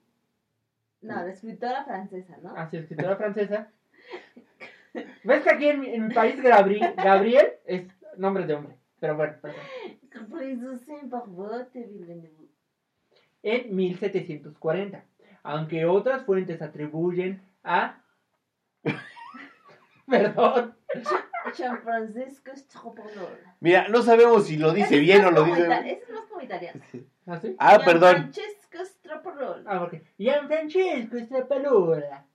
Speaker 5: la escritora francesa, ¿no?
Speaker 3: Así, escritora francesa. ¿Ves que aquí en, mi- en mi país Gabri- Gabriel es nombre de hombre? Pero bueno, perdón.
Speaker 5: Gabriel.
Speaker 3: En 1740. Aunque otras fuentes atribuyen a. perdón.
Speaker 5: Gianfrancesco Stropolol.
Speaker 2: Mira, no sabemos si lo dice bien o lo dice.
Speaker 5: Ese es más como italiano.
Speaker 3: ¿Así?
Speaker 2: Ah, perdón.
Speaker 5: Gianfrancesco Stropolol.
Speaker 3: Ah, ok. Gianfrancesco Straparola.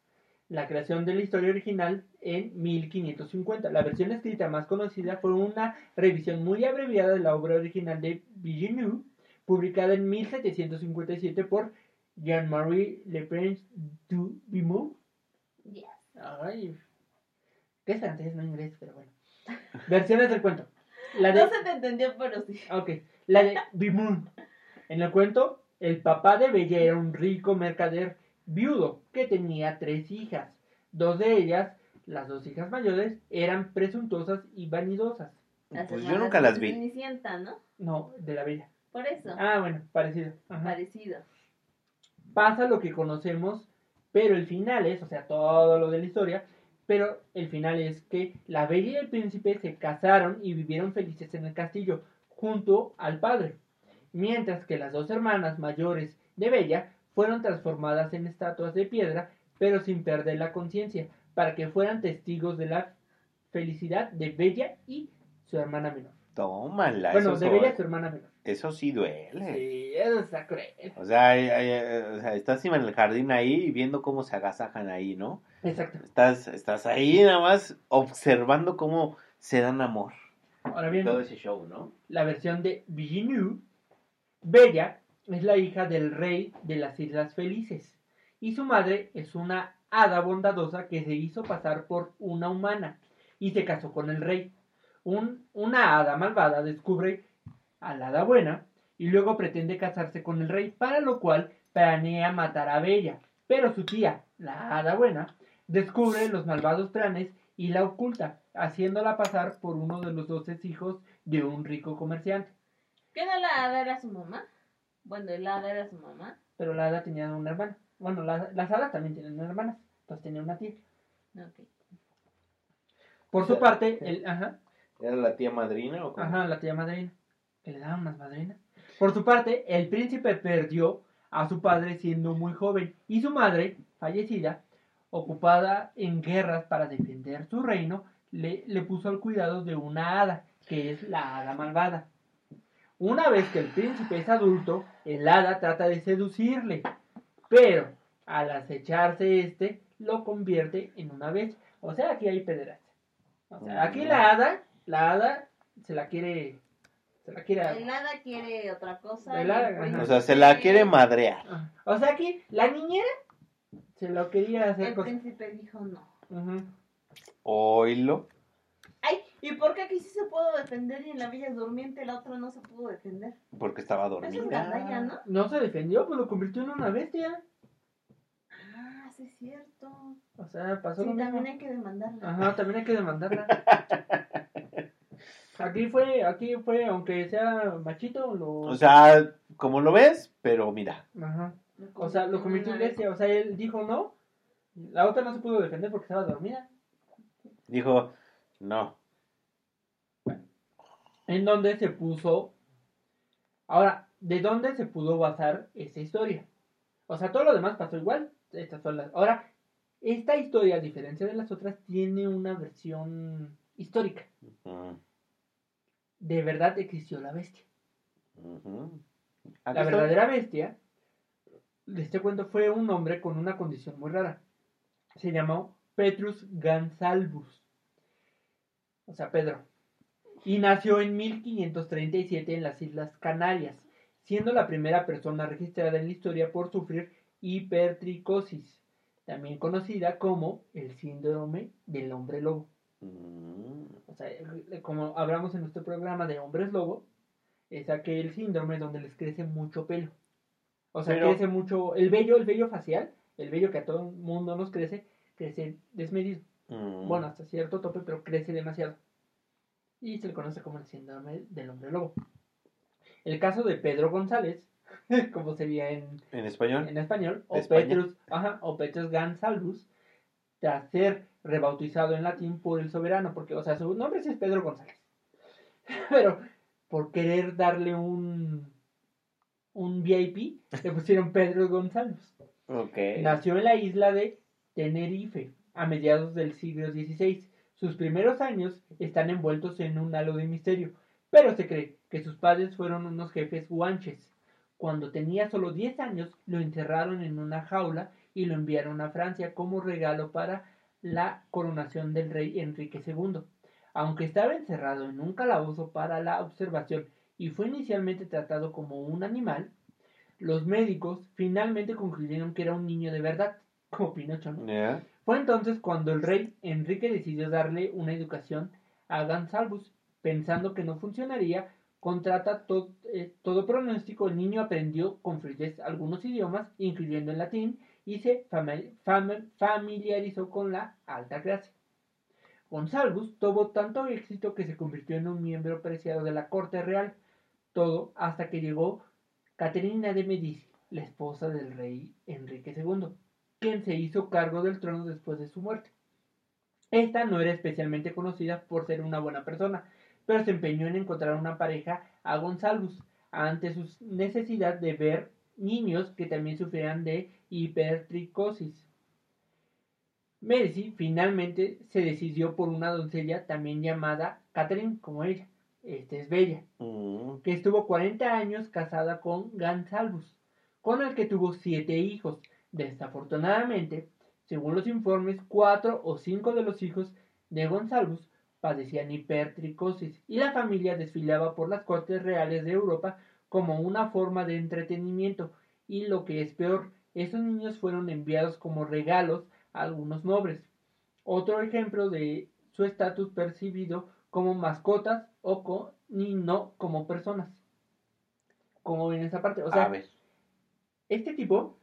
Speaker 3: La creación de la historia original en 1550. La versión escrita más conocida fue una revisión muy abreviada de la obra original de Villeneuve, publicada en 1757 por Jean-Marie Le Prince du Vimont.
Speaker 5: Yes.
Speaker 3: Ay, que es francés, no inglés, pero bueno. Versiones del cuento. La de,
Speaker 5: No se te entendió, pero sí.
Speaker 3: ok, la de Vimont. En el cuento, el papá de Bella era un rico mercader viudo que tenía tres hijas. Dos de ellas, las dos hijas mayores, eran presuntuosas y vanidosas.
Speaker 5: Las
Speaker 2: Pues yo nunca las vi.
Speaker 5: Cenicienta, ¿no?
Speaker 3: No, de la Bella.
Speaker 5: Por eso.
Speaker 3: Ah, bueno, parecido. Ajá.
Speaker 5: Parecido.
Speaker 3: pasa lo que conocemos, pero el final es, o sea, todo lo de la historia, pero el final es que la bella y el príncipe se casaron y vivieron felices en el castillo junto al padre, mientras que las dos hermanas mayores de Bella fueron transformadas en estatuas de piedra, pero sin perder la conciencia, para que fueran testigos de la felicidad de Bella y su hermana menor.
Speaker 2: Tómala.
Speaker 3: Bueno,
Speaker 2: eso,
Speaker 3: de Bella
Speaker 2: so-
Speaker 3: su hermana menor.
Speaker 2: eso sí duele.
Speaker 3: Sí, eso está cruel.
Speaker 2: O sea, ay, ay, ay, o sea, estás en el jardín ahí y viendo cómo se agasajan ahí, ¿no?
Speaker 3: Exacto.
Speaker 2: Estás, estás ahí nada más observando cómo se dan amor.
Speaker 3: Ahora bien,
Speaker 2: Todo ese show, ¿no?
Speaker 3: la versión de Villeneuve, Bella es la hija del rey de las Islas Felices y su madre es una hada bondadosa que se hizo pasar por una humana y se casó con el rey. Un, una hada malvada descubre a la hada buena y luego pretende casarse con el rey, para lo cual planea matar a Bella. Pero su tía, la hada buena, descubre los malvados planes y la oculta, haciéndola pasar por uno de los doce hijos de un rico comerciante.
Speaker 5: ¿Qué no la hada era su mamá? Bueno, el hada era su mamá.
Speaker 3: Pero la hada tenía una hermana. Bueno, la- las hadas también tienen hermanas. Entonces tenía una tía.
Speaker 5: Ok.
Speaker 3: Por
Speaker 2: O
Speaker 3: su parte, el, ajá,
Speaker 2: ¿Era la tía madrina o cómo?
Speaker 3: ajá, la tía madrina. Que le daban unas madrinas. Por su parte, el príncipe perdió a su padre siendo muy joven. Y su madre, fallecida, ocupada en guerras para defender su reino, le, le puso al cuidado de una hada, que es la hada malvada. Una vez que el príncipe es adulto, el hada trata de seducirle, pero al acecharse este, lo convierte en una bestia. O sea, aquí hay pederastia. O sea, aquí la hada, la hada se la quiere, se la quiere.
Speaker 5: El hada quiere otra cosa.
Speaker 3: El hada,
Speaker 5: el príncipe-
Speaker 2: O sea, se la quiere madrear.
Speaker 3: O sea, aquí la niñera se lo quería hacer
Speaker 5: El príncipe dijo no.
Speaker 3: Ujú.
Speaker 2: Oílo.
Speaker 5: Ay, ¿y por qué aquí sí se pudo defender y en la Villa Durmiente la otra no se pudo defender?
Speaker 2: Porque estaba
Speaker 5: Eso es
Speaker 2: dormida.
Speaker 5: gandalla, ¿no?
Speaker 3: No se defendió, pues lo convirtió en una bestia.
Speaker 5: Ah, sí es cierto.
Speaker 3: O sea, pasó
Speaker 5: Sí,
Speaker 3: lo mismo.
Speaker 5: también hay que demandarla.
Speaker 3: Ajá, también hay que demandarla. Aquí fue, aquí fue, aunque sea machito, lo...
Speaker 2: O sea, como lo ves, pero mira.
Speaker 3: Ajá. O sea, lo convirtió en bestia. O sea, él dijo no. La otra no se pudo defender porque estaba dormida.
Speaker 2: Dijo, no.
Speaker 3: En donde se puso... Ahora, ¿de dónde se pudo basar esa historia? O sea, todo lo demás pasó igual. Estas son las... Ahora, esta historia, a diferencia de las otras, tiene una versión histórica. De verdad existió la bestia. La verdadera bestia de este cuento fue un hombre con una condición muy rara. Se llamó Petrus Gansalvus. O sea, Pedro. Y nació en 1537 en las Islas Canarias, siendo la primera persona registrada en la historia por sufrir hipertricosis, también conocida como el síndrome del hombre lobo.
Speaker 2: Mm,
Speaker 3: O sea, como hablamos en nuestro programa de hombres lobo, es aquel síndrome donde les crece mucho pelo. O sea,
Speaker 2: Pero-
Speaker 3: crece mucho el vello, el vello facial, el vello que a todo el mundo nos crece, crece desmedido.
Speaker 2: mm.
Speaker 3: Bueno, hasta cierto tope, pero crece demasiado. Y se le conoce como el síndrome del hombre lobo. El caso de Pedro González, como sería en,
Speaker 2: ¿En español?
Speaker 3: en español, o
Speaker 2: España.
Speaker 3: Petrus, ajá, o Petrus Gansalvus, tras ser rebautizado en latín por el soberano, porque, o sea, su nombre sí es Pedro González. Pero por querer darle un un VIP, le pusieron Pedro González.
Speaker 2: Ok.
Speaker 3: Nació en la isla de Tenerife a mediados del siglo XVI. Sus primeros años están envueltos en un halo de misterio, pero se cree que sus padres fueron unos jefes guanches. Cuando tenía solo 10 años, lo encerraron en una jaula y lo enviaron a Francia como regalo para la coronación del rey Enrique II. Aunque estaba encerrado en un calabozo para la observación y fue inicialmente tratado como un animal, los médicos finalmente concluyeron que era un niño de verdad, como Pinocho. ¿no? Fue entonces cuando el rey Enrique decidió darle una educación a Gansalvus, pensando que no funcionaría, contrata eh, todo pronóstico, el niño aprendió con fluidez algunos idiomas, incluyendo el latín, y se fami- fam- familiarizó con la alta clase. Gonsalvus tuvo tanto éxito que se convirtió en un miembro preciado de la corte real, todo hasta que llegó Caterina de Medici, la esposa del rey Enrique II, quien se hizo cargo del trono después de su muerte. Esta no era especialmente conocida por ser una buena persona, pero se empeñó en encontrar una pareja a Gonsalvus ante su necesidad de ver niños que también sufrían de hipertricosis. Mercy finalmente se decidió por una doncella también llamada Catherine, como ella. Esta es Bella,
Speaker 2: Mm,
Speaker 3: que estuvo 40 años casada con Gansalvus, con el que tuvo siete hijos. Desafortunadamente, según los informes, cuatro o cinco de los hijos de Gonsalvus padecían hipertricosis y la familia desfilaba por las cortes reales de Europa como una forma de entretenimiento y lo que es peor, esos niños fueron enviados como regalos a algunos nobles. Otro ejemplo de su estatus percibido como mascotas o ni no como personas. Como ven esa parte, o sea,
Speaker 2: a ver.
Speaker 3: este tipo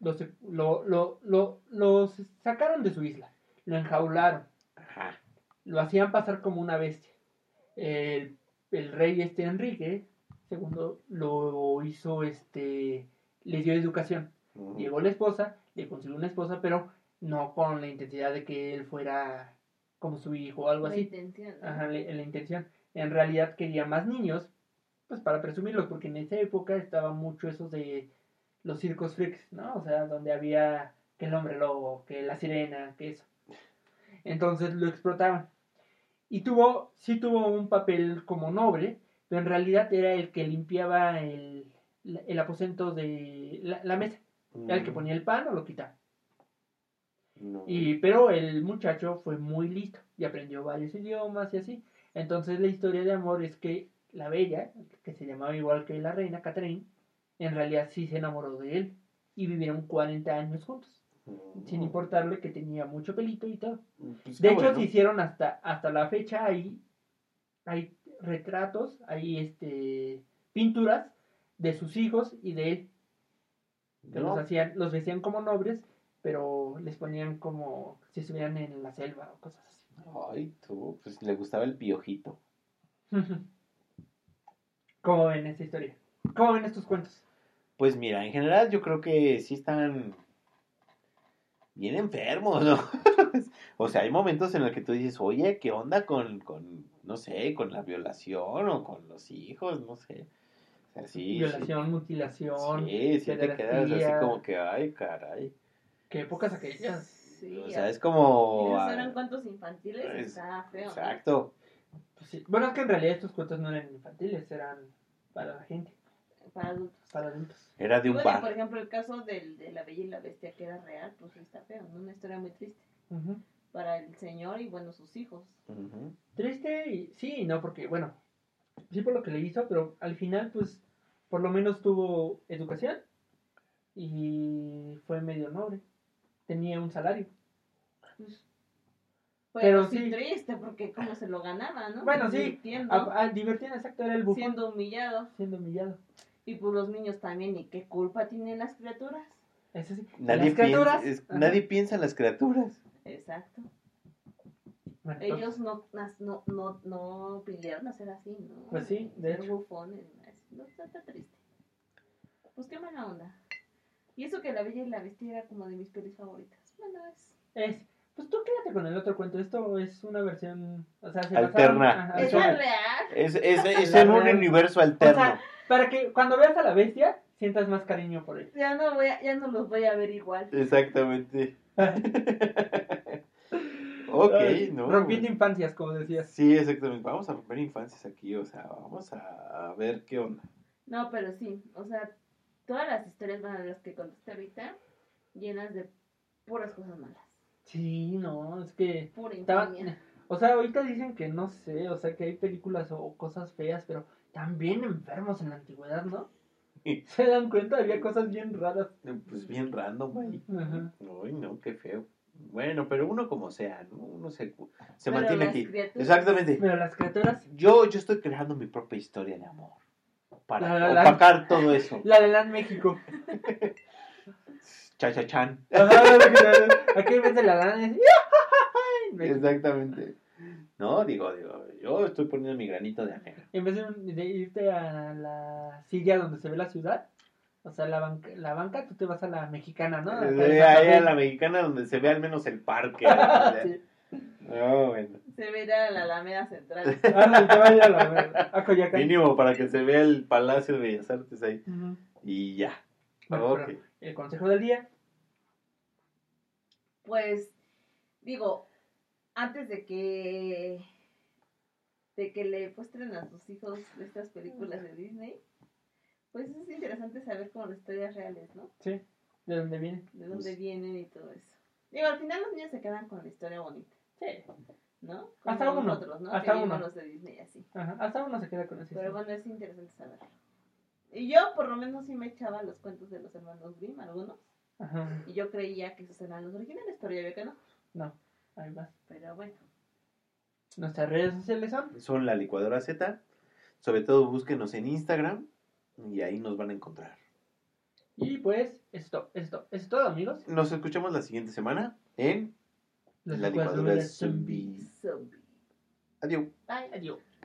Speaker 3: lo, se- lo, lo, lo, lo sacaron de su isla, lo enjaularon,
Speaker 2: Ajá.
Speaker 3: lo hacían pasar como una bestia. El, el rey este Enrique segundo lo hizo este le dio educación.
Speaker 2: Mm,
Speaker 3: Llegó la esposa, le consiguió una esposa, pero no con la intensidad de que él fuera como su hijo o algo
Speaker 4: La
Speaker 3: así.
Speaker 4: intención. ¿no?
Speaker 3: Ajá, la, la intención. En realidad quería más niños, pues para presumirlos, porque en esa época estaba mucho eso de los circos freaks, ¿no? O sea, donde había que el hombre lobo, que la sirena, que eso. Entonces lo explotaban. Y tuvo, sí tuvo un papel como noble, pero en realidad era el que limpiaba el, el aposento de la, la mesa. Era el que
Speaker 2: mm,
Speaker 3: ponía el pan o lo quitaba.
Speaker 2: no.
Speaker 3: Y, pero el muchacho fue muy listo y aprendió varios idiomas y así. Entonces la historia de amor es que la bella, que se llamaba igual que la reina Catherine, en realidad sí se enamoró de él y vivieron 40 años juntos,
Speaker 2: Mm,
Speaker 3: sin importarle que tenía mucho pelito y todo.
Speaker 2: pues
Speaker 3: De hecho,
Speaker 2: bueno.
Speaker 3: se hicieron hasta, hasta la fecha, hay, hay retratos, hay este, pinturas de sus hijos y de él, que
Speaker 2: No,
Speaker 3: los hacían, los vestían como nobles, pero les ponían como si estuvieran en la selva o cosas así.
Speaker 2: Ay, tú, pues le gustaba el piojito.
Speaker 3: ¿Cómo ven esta historia? ¿Cómo ven estos cuentos?
Speaker 2: Pues mira, en general yo creo que sí están bien enfermos, ¿no? o sea, hay momentos en los que tú dices, oye, ¿qué onda con, con, no sé, con la violación o con los hijos? No sé. O sea, sí.
Speaker 3: Violación, mutilación,
Speaker 2: Sí, sí te quedas así como que, ay, caray.
Speaker 3: ¿Qué épocas aquellas?
Speaker 4: Sí,
Speaker 2: O sea, es como...
Speaker 4: Y
Speaker 2: ah,
Speaker 4: eran cuentos infantiles,
Speaker 2: es-
Speaker 4: está feo. ¿no?
Speaker 2: Exacto.
Speaker 3: Pues sí. Bueno, es que en realidad estos cuentos no eran infantiles, eran para la gente,
Speaker 4: Para adultos.
Speaker 3: para adultos.
Speaker 2: Era de un
Speaker 4: Bueno,
Speaker 2: par.
Speaker 4: por ejemplo, el caso del, de la Bella y la Bestia, que era real, pues sí está feo, ¿no? Una historia muy triste para el señor y, bueno, sus hijos.
Speaker 2: Ujú.
Speaker 3: Triste y sí, y no, porque bueno, sí por lo que le hizo, pero al final pues por lo menos tuvo educación y fue medio noble. Tenía un salario.
Speaker 4: Pues,
Speaker 3: Pero
Speaker 4: pero sí,
Speaker 3: sí.
Speaker 4: triste, porque cómo se lo ganaba, ¿no?
Speaker 3: Bueno, sí.
Speaker 4: Divirtiendo,
Speaker 3: Ah, ah, divertían, exacto, era el bufón siendo,
Speaker 4: siendo humillado. Y pues los niños también, ¿y qué culpa tienen las criaturas?
Speaker 3: Sí.
Speaker 2: Nadie,
Speaker 3: Las criaturas.
Speaker 2: piensa, es-
Speaker 3: ajá.
Speaker 2: nadie piensa en las criaturas.
Speaker 4: Exacto.
Speaker 3: Bueno,
Speaker 4: Ellos no, no, no, no pidieron hacer así, ¿no?
Speaker 3: Pues sí, de
Speaker 4: Ser
Speaker 3: hecho.
Speaker 4: bufones, no, está, triste. Pues qué mala onda. Y eso que La Bella y la Bestia era como de mis pelis favoritas. Bueno, es...
Speaker 3: es, pues tú quédate con el otro cuento. Esto es una versión, o sea, se
Speaker 2: Alterna.
Speaker 3: ajá,
Speaker 4: Es la real.
Speaker 2: Es, es, es en un universo
Speaker 3: o
Speaker 2: alterno.
Speaker 3: sea, para que cuando veas a la bestia sientas más cariño por él.
Speaker 4: Ya no, voy a- ya no los voy a ver igual.
Speaker 2: Exactamente. ok,
Speaker 3: Ay,
Speaker 2: ¿no?
Speaker 3: Rompiendo infancias, como decías.
Speaker 2: Sí, exactamente. Vamos a romper infancias aquí, o sea, vamos a, ver qué onda.
Speaker 4: No, pero sí, o sea, todas las historias van a las que contaste ahorita, llenas de puras cosas malas.
Speaker 3: Sí, no, es que
Speaker 4: Pura
Speaker 3: estaban,
Speaker 4: infamia.
Speaker 3: o sea, ahorita dicen que no sé, o sea, que hay películas o cosas feas, pero también enfermos en la antigüedad, ¿no? ¿Se dan cuenta? Había cosas bien raras.
Speaker 2: Pues bien random ahí.
Speaker 3: Ajá.
Speaker 2: Uy, no, qué feo. Bueno, pero uno como sea, ¿no? Uno se, se
Speaker 4: Pero
Speaker 2: mantiene
Speaker 4: las
Speaker 2: aquí.
Speaker 4: criaturas-
Speaker 2: Exactamente.
Speaker 3: Pero las criaturas,
Speaker 2: Yo, yo estoy creando mi propia historia de amor. Para
Speaker 3: La, la, la.
Speaker 2: opacar todo eso.
Speaker 3: la de Land México.
Speaker 2: Cha-cha-chan.
Speaker 3: Ajá, Aquí en vez de la es... México.
Speaker 2: Exactamente. No, digo, digo, yo estoy poniendo mi granito de arena.
Speaker 3: En vez de, de irte a la silla donde se ve la ciudad, o sea, la banca, la banca tú te vas a la mexicana, ¿no? Santa
Speaker 2: ahí a la mexicana donde se ve al menos el parque.
Speaker 3: Sí.
Speaker 2: No, bueno.
Speaker 4: Se verá a la Alameda Central.
Speaker 3: Ah, te vaya a la a.
Speaker 2: Mínimo para que se vea el Palacio de Bellas Artes ahí. Y ya.
Speaker 3: Bueno, el consejo del día,
Speaker 4: Pues
Speaker 5: digo, antes de que de que le muestren a sus hijos estas películas de Disney, pues es interesante saber como las historias reales, ¿no?
Speaker 3: Sí, de dónde viene.
Speaker 5: De dónde vienen y todo eso. Digo, al final los niños se quedan con la historia bonita,
Speaker 3: Sí.
Speaker 5: ¿no?
Speaker 3: Hasta uno,
Speaker 5: nosotros, ¿no?
Speaker 3: hasta
Speaker 5: que
Speaker 3: uno.
Speaker 5: los de Disney así.
Speaker 3: Ajá. Hasta uno se queda con ese.
Speaker 5: Pero bueno, es interesante saberlo. Y yo por lo menos sí me echaba los cuentos de los hermanos Grimm, algunos.
Speaker 3: Ajá.
Speaker 5: Y yo creía que esos eran los originales, pero ya veo que no.
Speaker 3: No,
Speaker 5: Pero bueno.
Speaker 3: Nuestras redes sociales son.
Speaker 2: Son la licuadora Z. Sobre todo búsquenos en Instagram y ahí nos van a encontrar.
Speaker 3: Y pues, esto, esto, es todo, amigos.
Speaker 2: Nos escuchamos la siguiente semana en La licuadora
Speaker 3: zombies.
Speaker 2: zombie.
Speaker 5: Zombie.
Speaker 2: Adiós.
Speaker 5: Bye.
Speaker 3: Adiós.